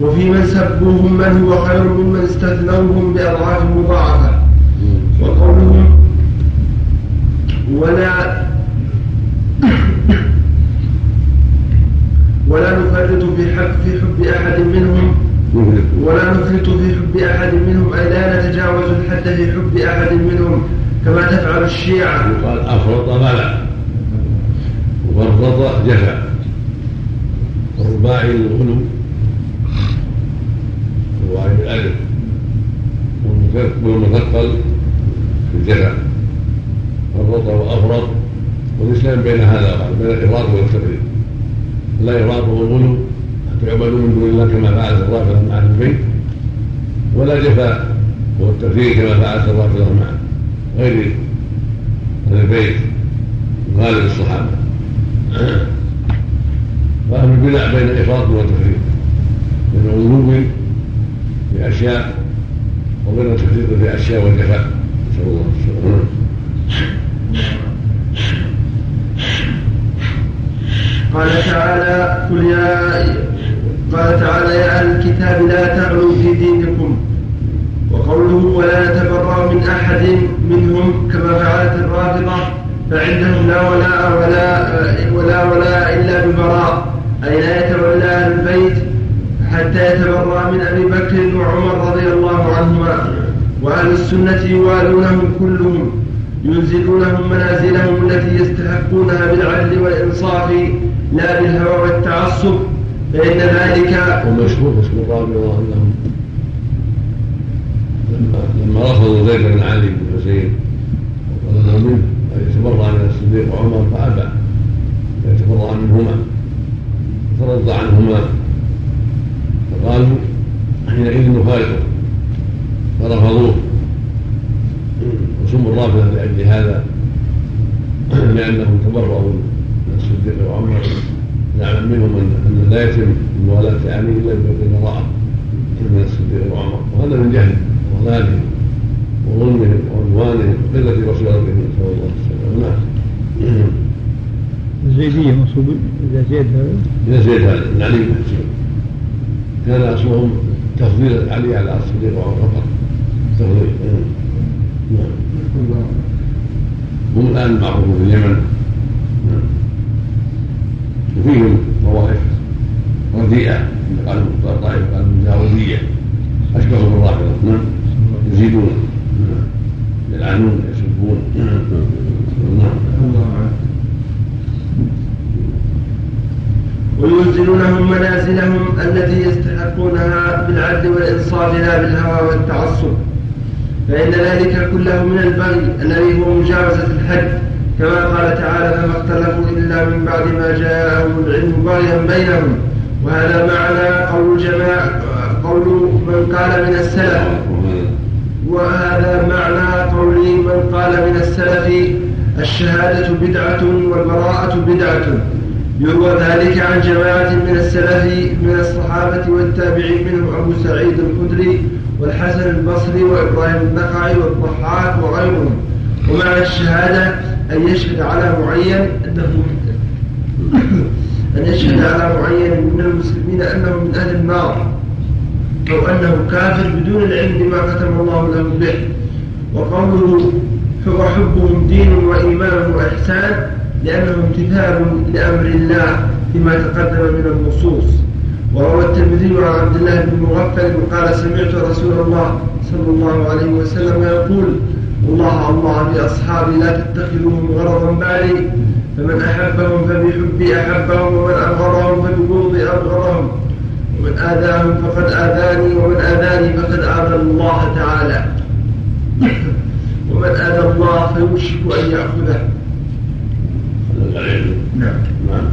وفي من سبوهم من هو خير ممن استثنوهم بأضعاف مضاعفة. وقولهم ولا ولا نفرط في حق في حب أحد منهم. ولا نفرط في حب أحد منهم. أي لا نتجاوز الحد في حب أحد منهم. كما تفعل الشيعة. يقال أفرط بلى وفرط جفا. الرباعي الغلو الرباعي بالألف والمثقل بالجفا فرط وأفرط. والإسلام بين هذا وهذا بين الإفراط والتفريط لا إفراط هو الغلو حتى يعبدوا من دون الله كما فعلت الرافضة مع البيت. ولا جفاء هو التفريط كما فعلت الرافضة مع غير أهل البيت غالب الصحابة. فأهل البدع بين إفراط وتفريط بين غلو في أشياء وبين تفريط في أشياء والجفاء نسأل الله السلامة قال تعالى قل يا قال تعالى يا أهل الكتاب لا تغلوا في دينكم وقوله ولا نتبرأ من أحد منهم كما فعلت الرافضة فعندهم لا ولاء ولا ولا ولاء إلا ببراء أي لا يتولى أهل البيت حتى يتبرأ من أبي بكر وعمر رضي الله عنهما. وأهل السنة يوالونهم كلهم ينزلونهم منازلهم التي يستحقونها بالعدل والإنصاف لا بالهوى والتعصب فإن ذلك ومشهور اسم الرافضة أنهم لما رفضوا زيد بن علي بن حسين. وطلبوا منه ان يتبرع من الصديق وعمر فأبى. ان يتبرع منهما فرد عنهما. فقالوا حينئذ نفارقه فرفضوه. وسموا الرافضه لاجل هذا. زعم انهم تبرؤوا من الصديق وعمر زعم منهم ان لا يتم الموالاه علي إلا ببراءه من الصديق وعمر وهذا من جهل. وضلالهم وظلمهم وعدوانهم وقله بصيرتهم نسال الله السلامه نعم الزيدية مصوب إذا زيد هذا؟ إذا زيد هذا من علي بن حسين كان أصلهم تفضيل علي على الصديق وعمر فقط تفضيل نعم. هم الآن معروفون في اليمن. نعم. وفيهم طوائف رديئة قال طائفة قال جارودية أشبه بالرافضة. نعم. يزيدون. يلعنون يسبون وينزلونهم منازلهم التي يستحقونها بالعدل والإنصاف لا بالهوى والتعصب. فإن ذلك كله من البغي الذي هو مجاوزة الحد. كما قال تعالى فما اختلفوا إلا من بعد ما جاءهم العلم بغيا بينهم. وهذا معنى قول جماعة قول من قال من السلف. وهذا معنى قول من قال من السلف الشهادة بدعة والبراءة بدعة. يروى ذلك عن جماعة من السلف من الصحابة والتابعين منهم أبو سعيد الخدري والحسن البصري وإبراهيم النخعي والضحاك وغيرهم. ومعنى الشهادة أن يشهد على معين أنه أن يشهد على معين من المسلمين أنه من أهل النار. أو أنه كافر بدون العلم بما ختم الله له به. وقوله وحبهم دين وإيمان وإحسان لأنه امتثال لأمر الله فيما تقدم من النصوص. وروى الترمذي عن عبد الله بن مغفل قال سمعت رسول الله صلى الله عليه وسلم يقول الله الله بأصحابي لا تتخذوهم غرضا بعدي فمن أحبهم فبحبي أحبهم ومن أبغضهم فببغضي أبغضهم. ومن آذاهم فقد آذاني ومن آذاني فقد آذى الله تعالى. ومن آذى الله فيوشك أن يأخذه. نعم. نعم.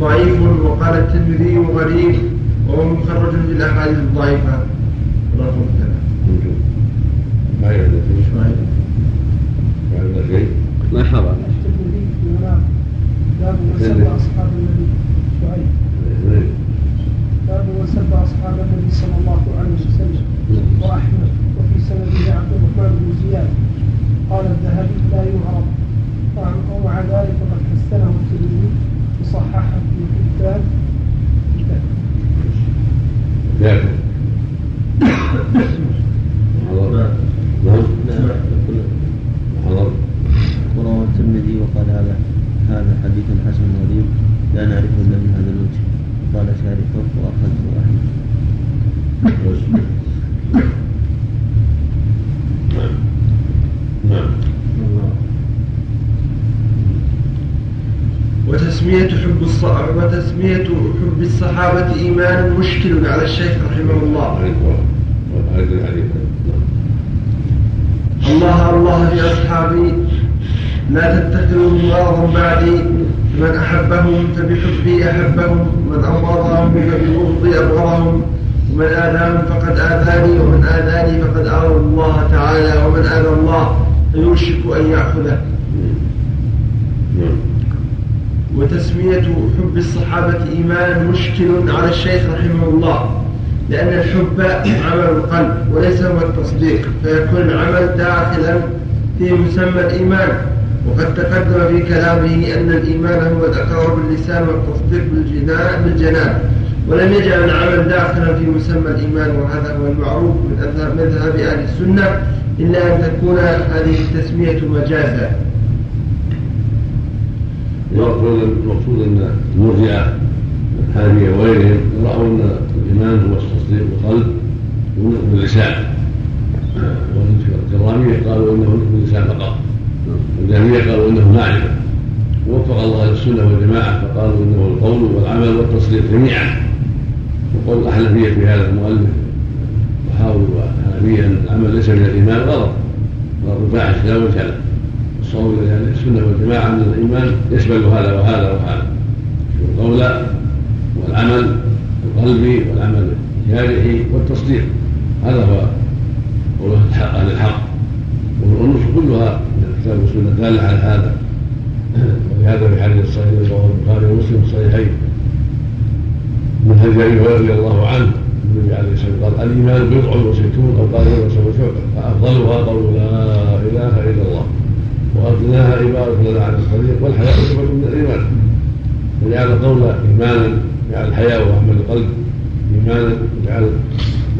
ضعيف وقال الترمذي غريب وهو مخرج في الاحاديث الضعيفة. رقم ما ما ما حضر الترمذي في المنام باب سب أصحاب النبي شعيب. باب من سب أصحاب النبي صلى الله عليه وسلم وأحمد وفي سنده عبد الرحمن بن زياد. قال الذهبي لا يعرف. ومع ذلك قد حسنه الترمذي وصححه نعم حضر وروى الترمذي وقال هذا هذا حديث حسن غريب لا نعرفه إلا من هذا الوجه. قال شارحه واخرجه احمد نعم وتسمية حب الصحابة وتسمية حب الصحابة إيمان مشكل على الشيخ رحمه الله. الله الله في أصحابي لا تتخذوا غرضا بعدي من أحبهم فبحبي أحبهم. من أبغضهم فببغضي أبغضهم ومن آذاهم فقد آذاني ومن آذاني فقد آذى الله تعالى ومن آذى الله فيوشك أن يأخذه. وتسمية حب الصحابة إيمان مشكل على الشيخ رحمه الله لأن الحب عمل القلب وليس هو التصديق فيكون العمل داخلا في مسمى الإيمان. وقد تقدم في كلامه أن الإيمان هو الإقرار باللسان والتصديق بالجنان, ولم يجعل العمل داخلا في مسمى الإيمان وهذا هو المعروف من أذهب- مذهب أهل السنة إلا أن تكون هذه التسمية مجازا. المقصود المقصود أن المرجئه الحانيه وغيرهم راوا أن الإيمان هو التصديق بالقلب والنطق باللسان والكراميه قالوا أنه النطق باللسان فقط. والجهميه قالوا إنه معرفه ووفق الله أهل السنة والجماعة فقالوا إنه القول والعمل والتصديق جميعا. وقول الاحنفيه في هذا المؤلف وحاولوا الحنفيه ان العمل ليس من الإيمان غلط غلط فاحش لا وجه له الصواب إلى السنة والجماعة ان الإيمان يشمل هذا وهذا وهذا. القول والعمل القلبي والعمل الجارحي والتصديق هذا هو قول أهل الحق. والنصوص كلها من الكتاب والسنة داله على هذا. ولهذا في حديث الصحيح رواه البخاري ومسلم الصحيحين من حديث ابي هريره رضي الله عنه النبي عليه الصلاة والسلام قال الإيمان بضع وستون أو قال بضع وسبعون فأفضلها قول لا إله إلا الله. وأدناها عباده لنا على الطريق والحياء صفه من الإيمان. فجعل القول إيمانا جعل الحياء وعمل القلب. إيمانا وجعل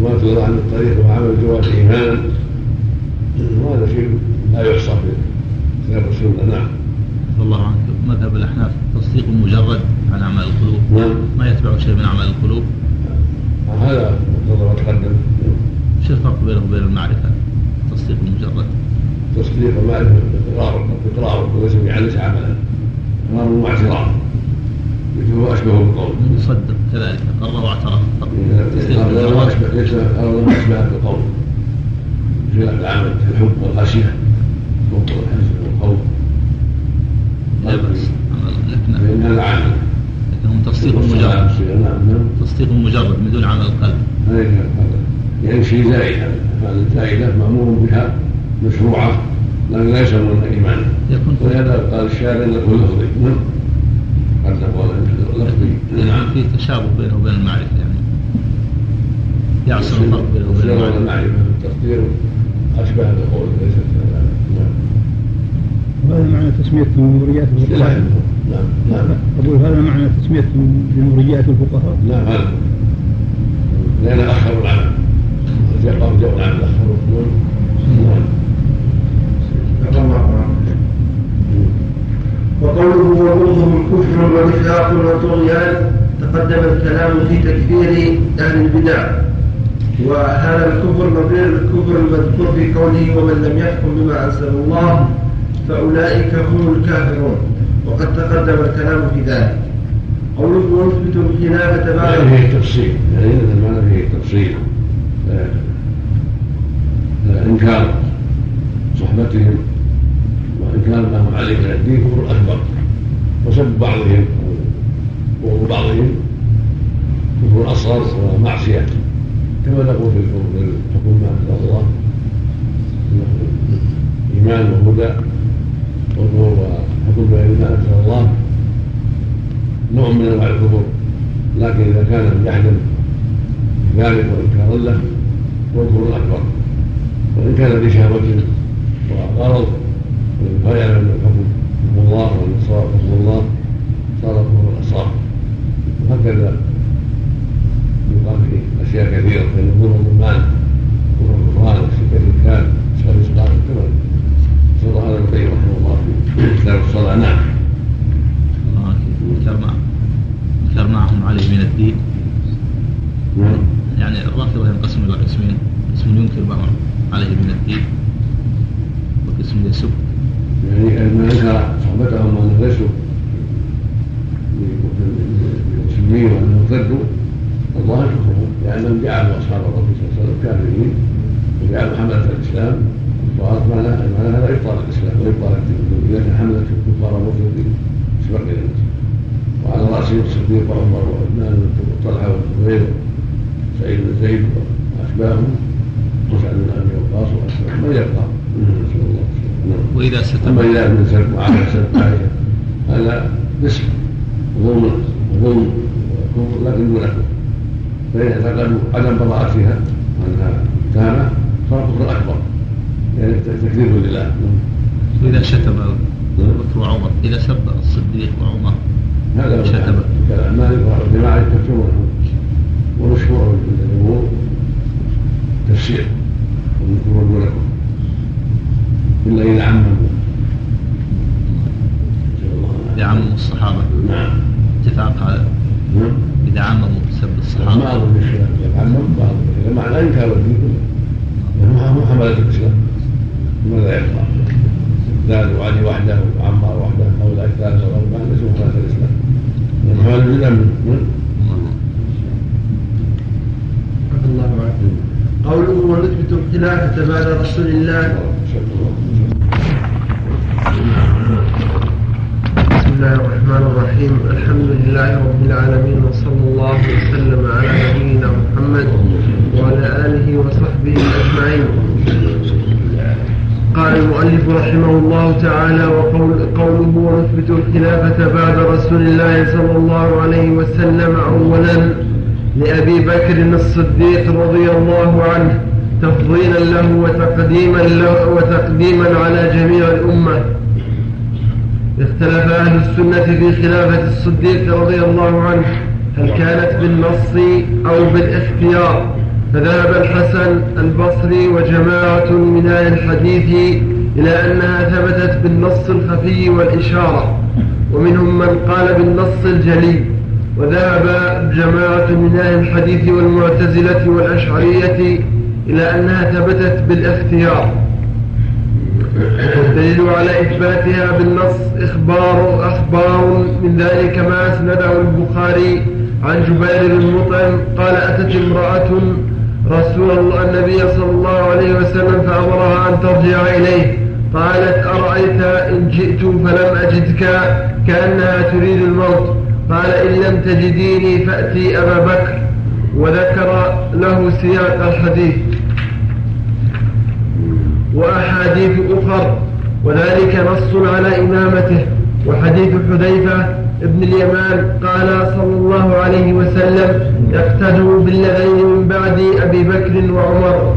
ما عن الطريق وعمل الجوارح إيمانا. وهذا شيء لا يحصى في كتاب السنة نعم. الله عنك. مذهب الأحناف. تصديق مجرد عن اعمال القلوب. نعم. ما يتبع شيء من اعمال القلوب. هذا مقتضى ما تقدم شو الفرق بينه وبين المعرفة؟ تصديق المجرد تصديق المعرفة اقرار اقرار وليس بيعلش عملا اقرار مع اعتراف هو اشبه بالقول. يصدق كذلك. اقر واعترف. تصديق اشبه ليس ما أشبه بالقول. في العمل الحب والخشية. والحزن والخوف لا بأس. لكن فإن هذا عمل لكن هو تصديق مجرد. تصديق مجرد بدون عمل القلب هذا يعني شيء زائد هذا هذه الزائدة مأمور بها مشروعة لكن لا يسمون إيمانا. يكون. ولهذا قال الشارع انه لفظي. نعم. قد نقول لفظي. نعم. في تشابه بينه وبين المعرفة يعني يعصر الفرق بينه وبين والمعرفة التصدير أشبه بالقول ليست وهذا معنى تسميتهم بنوريات اصطلاح الفقهاء. نعم نعم أقول هذا معنى تسميتهم بنوريات الفقهاء. نعم هذا. لأن أخروا العمل. أرجعوا العمل. أخروا نعم. وقوله وبغضهم كفر ونفاق وطغيان تقدم الكلام في تكفير أهل البدع. وهذا الكفر نظير الكفر المذكور في قوله ومن لم يحكم بما أنزل الله فأولئك هم الكافرون. وقد تقدم الكلام في ذلك. قوله ونثبت الخلافة بعد يعني فيه تفصيل. يعني هذا المعنى فيه تفصيل. آه، آه، إنكار صحبتهم وإنكار ما هم عليه من الدين كفر أكبر وسب بعضهم وبغض بعضهم كفر أصغر ومعصية كما نقول في الحكم ما أنزل الله. إيمان وهدى. وظهور وحكم بغير ما أنزل الله نوع من أنواع الكفر لكن إذا كان جحدا بذلك وانكارا له هو الكفر الأكبر. وإن كان بشهوه وغرض وغير من الحكم حكم الله والنصارى حكم الله صار كفر الأصغر. وهكذا يقال في أشياء كثيرة فان الظلم الظلمان كفر الكفران والشرك الكان اشهر الإسلام كما سر هذا القيم كتاب الصلاة. نعم. ذكر مع ذكر معهم عليه من الدين. نعم. يعني الرافضة ينقسم إلى قسمين. قسم ينكر ما عليه من الدين. وقسم يسب يعني ما انكر صحبتهم وانهم ليسوا مسلمين وانهم ارتدوا الله كفرهم لأنهم جعلوا أصحاب الرسول صلى الله عليه وسلم كافرين. وجعلوا حملة الإسلام وهذا معنى معنى هذا ابطال الإسلام وابطال الدين. إذا كان حملة الكفار مرتدين سبق إلى الناس. وعلى راسهم الصديق وعمر وعثمان وطلحة والزبير سعيد بن زيد واشباههم وسعد بن أبي وقاص واشباههم من يبقى؟ نسأل الله نعم. وإذا ستر أما إذا من سب معاويه سب عائشه هذا نسب ظلم ظلم وكفر لكن دون كفر فان اعتقدوا عدم براءتها وأنها تامه صار كفر أكبر. يعني تكذيب لله. وإذا شتم بكر وعمر إذا سب الصديق وعمر. هذا شتم. كالاعمال الجماعه يكفرونه ومشهور عند الجمهور تفسير. والكفر دون كفر إلا إذا عمموا العافية. يعمم الصحابة. نعم. اتفاق هذا نعم. إذا عمموا سب ما الصحابة اظن في خلاف يتعمم بعض معنى انكار الدين كله. مو حمله الإسلام. ماذا يبقى؟ زاد وعلي وحده وعمار وحده هؤلاء الثلاثه والاربعه ليسوا حمله الإسلام. لأن حمله الإسلام من الله عنه قوله ونثبت الخلافة بعد رسول الله. بسم الله الرحمن الرحيم. الحمد لله رب العالمين وصلى الله وسلم على نبينا محمد وعلى آله وصحبه أجمعين. قال المؤلف رحمه الله تعالى وقول قوله ونثبت الخلافة بعد رسول الله صلى الله عليه وسلم أولا لأبي بكر الصديق رضي الله عنه تفضيلا له وتقديما له وتقديما على جميع الأمة. اختلف أهل السنة في خلافة الصديق رضي الله عنه هل كانت بالنص أو بالاختيار فذهب الحسن البصري وجماعة من أهل الحديث إلى أنها ثبتت بالنص الخفي والإشارة ومنهم من قال بالنص الجلي. وذهب جماعة من أهل الحديث والمعتزلة والأشعرية إلى أنها ثبتت بالاختيار. والدليل على إثباتها بالنص إخبار أخبار من ذلك ما أسنده البخاري عن جبير بن مطعم قال أتت امرأة رسول النبي صلى الله عليه وسلم فأمرها أن ترجع إليه. قالت أرأيت إن جئت فلم أجدك كأنها تريد الموت. قال إن لم تجديني فأتي أبا بكر. وذكر له سياق الحديث. وأحاديث أخر. وذلك نص على إمامته. وحديث حذيفة ابن اليمان قال صلى الله عليه وسلم اقتدوا بالذين من بعد أبي بكر وعمر.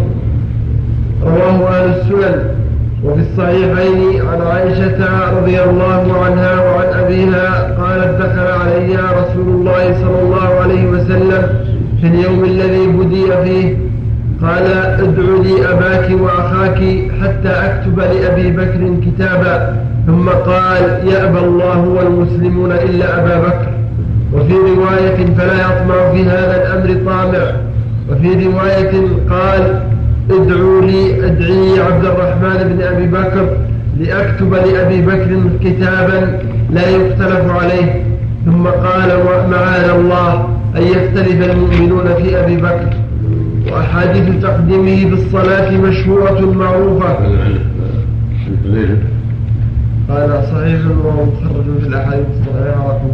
رواه أهل السنن. وفي الصحيحين عن عائشة رضي الله عنها وعن أبيها قالت دخل علي رسول الله صلى الله عليه وسلم في اليوم الذي بدي فيه. قال ادع لي أباك وأخاك حتى أكتب لأبي بكر كتابا. ثم قال يأبى الله والمسلمون إلا أبا بكر. وفي رواية فلا يطمع في هذا الأمر طامع وفي رواية قال ادعوا لي أدعي عبد الرحمن بن أبي بكر لأكتب لأبي بكر كتابا لا يختلف عليه. ثم قال معاذ الله أن يختلف المؤمنون في أبي بكر. وأحاديث تقديمه بالصلاة مشهورة معروفة. قال صحيح وهو مخرج في الأحاديث الصحيحة رقم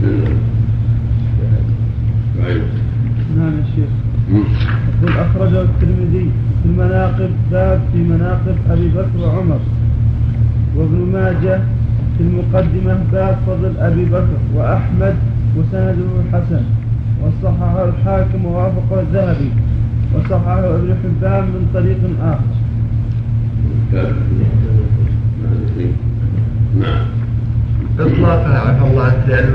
كام نعم يا شيخ. يقول أخرجه الترمذي في المناقب باب في مناقب أبي بكر وعمر. وابن ماجه في المقدمة باب فضل أبي بكر وأحمد وسنده حسن. وصححه الحاكم ووافقه الذهبي. وصححه ابن حبان من طريق آخر. نعم. إطلاقها عفى الله لأن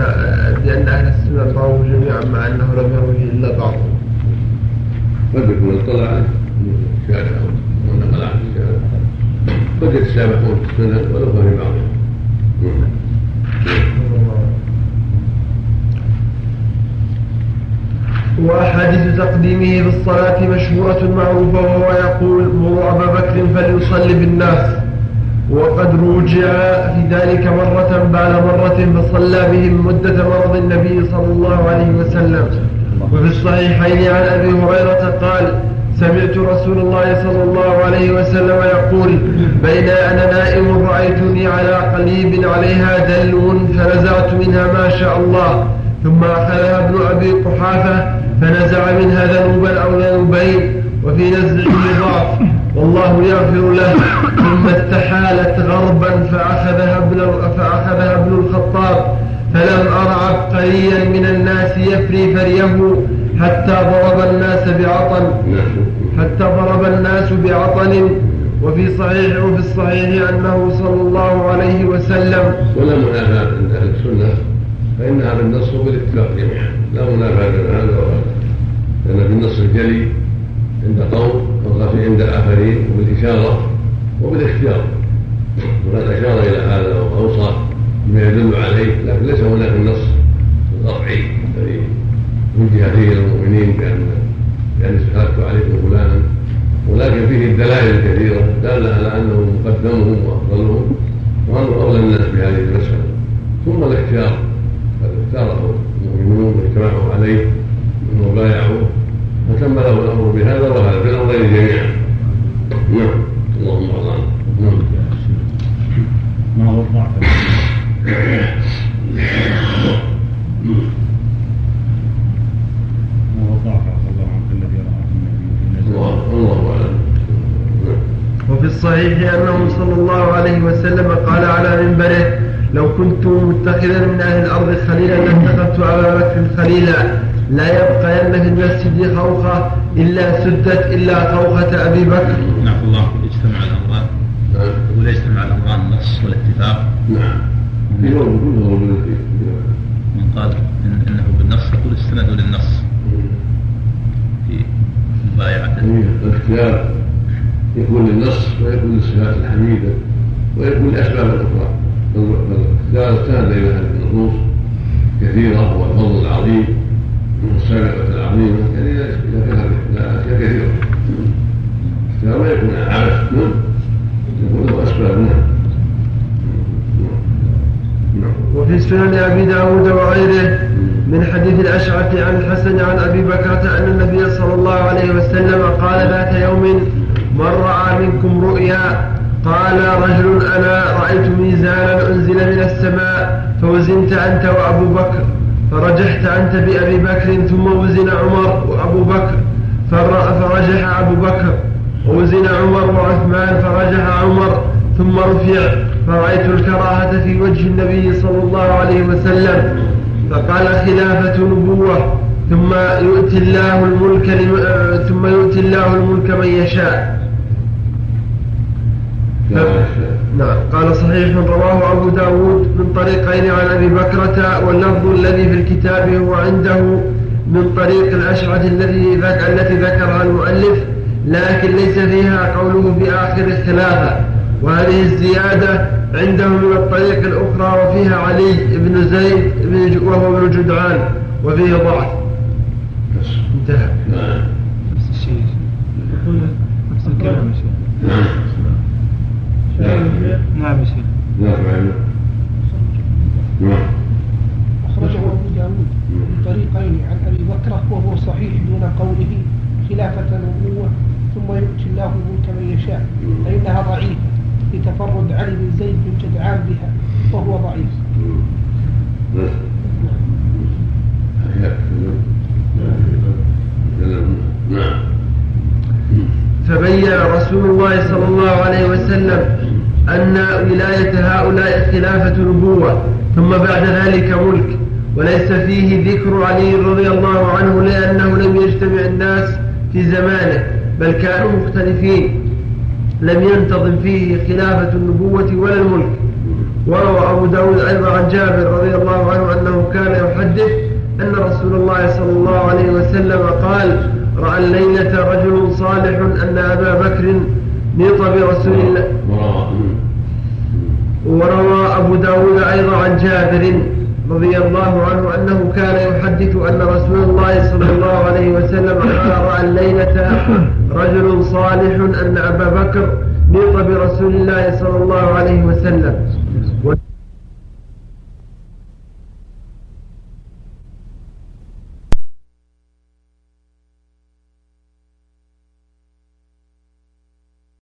لأن أهل السنة رووا جميعا مع أنه لم يروه إلا بعضهم قد يكون اطلع عليه. الشارع أو نقل عن الشارع قد يتسابقون في السنن ولو في بعضهم وأحاديث تقديمه بالصلاة مشهورة معروفة وهو يقول مروا أبا بكر فليصلي بالناس. وقد روجع في ذلك مرة بعد مرة فصلى بهم مدة مرض النبي صلى الله عليه وسلم. وفي الصحيحين عن أبي هريرة قال سمعت رسول الله صلى الله عليه وسلم يقول بين أنا نائم رأيتني على قليب عليها دلو فنزعت منها ما شاء الله. ثم أخذها ابن أبي قحافة فنزع منها ذنوبا أو ذنوبين وفي نزعه ضعف. والله يغفر له ثم استحالت غربا فأخذها ابن فأخذها ابن الخطاب فلم أر عبقريا من الناس يفري فريه حتى ضرب الناس بعطن حتى ضرب الناس بعطن. وفي صحيح وفي الصحيح أنه صلى الله عليه وسلم ولا منافاة عند أهل السنة فإنها بالنص وبالاتفاق جميعا. لا منافاة بين هذا وهذا لأن بالنص الجلي عند قوم والخفي عند آخرين وبالإشارة وبالاختيار. وقد أشار إلى هذا وأوصى بما يدل عليه لكن ليس هناك النص القطعي الذي وجه فيه للمؤمنين بأن بأن استخلفت عليكم فلانا. ولكن فيه الدلائل الكثيرة دالة على أنه مقدمهم وأفضلهم وأنه أولى الناس بهذه المسألة. ثم الاختيار قد اختاره المؤمنون واجتمعوا عليه وبايعوه فتم له الأمر بهذا وهذا في الأمرين جميعا. نعم. اللهم ارضى نعم. ما ما الله عنك الذي النبي الله اعلم. وفي الصحيح أنه صلى الله عليه وسلم قال على منبره لو كنت متخذا من أهل الأرض خليلا لاتخذت أبا بكر خليلا. لا يبقين في المسجد خوخة إلا سدت إلا خوخة أبي بكر. نعم الله اجتمع الأمران ولا يجتمع الأمران النص والاتفاق. نعم. من قال؟ إن إنه بالنص يقول استندوا للنص في مبايعته. الاختيار. يكون للنص ويكون للصفات الحميدة ويكون لأسباب أخرى. فالاختيار استند إلى هذه النصوص كثيرة والفضل العظيم. والسابقه العظيمه يعني اذا كان لا كثيره اختيار ما يكون عبث نعم. يكون له اسباب نعم. وفي سنن أبي داود وغيره من حديث الأشعث عن الحسن عن أبي بكرة أن النبي صلى الله عليه وسلم قال ذات يوم من رأى منكم رؤيا قال رجل أنا رأيت ميزانا أنزل من السماء فوزنت أنت وأبو بكر. فرجحت أنت بأبي بكر ثم وزن عمر وأبو بكر. فرجح أبو بكر ووزن عمر وعثمان فرجح عمر ثم رفع. فرأيت الكراهة في وجه النبي صلى الله عليه وسلم فقال خلافة نبوة ثم يؤتي الله الملك ثم يؤتي الله الملك من يشاء. نعم قال صحيح رواه أبو داود من طريقين عن أبي بكرة واللفظ الذي في الكتاب هو عنده من طريق الأشعث الذي التي ذكرها المؤلف لكن ليس فيها قوله في آخر الخلافة. وهذه الزيادة عنده من الطريق الأخرى وفيها علي بن زيد بن وهو ابن جدعان وفيه ضعف. انتهى. نفس الشيء يقول نفس الكلام يا شيخ. نعم يا نعم نعم أخرجه أبو داود من طريقين عن أبي بكرة وهو صحيح دون قوله خلافة النبوة ثم يؤتي الله الملك من يشاء فإنها ضعيفة لتفرد علي بن زيد بن جدعان بها وهو ضعيف. فبين رسول الله صلى الله عليه وسلم أن ولاية هؤلاء خلافة نبوة ثم بعد ذلك ملك. وليس فيه ذكر علي رضي الله عنه لأنه لم يجتمع الناس في زمانه بل كانوا مختلفين. لم ينتظم فيه خلافة النبوة ولا الملك. وروى أبو داود أيضا عن جابر رضي الله عنه أنه كان يحدث أن رسول الله صلى الله عليه وسلم قال رأى الليلة رجل صالح أن أبا بكر نيط برسول الله. وروى أبو داود أيضا عن جابر رضي الله عنه أنه كان يحدث أن رسول الله صلى الله عليه وسلم قال رأى الليلة رجل صالح أن أبا بكر نيط برسول الله صلى الله عليه وسلم.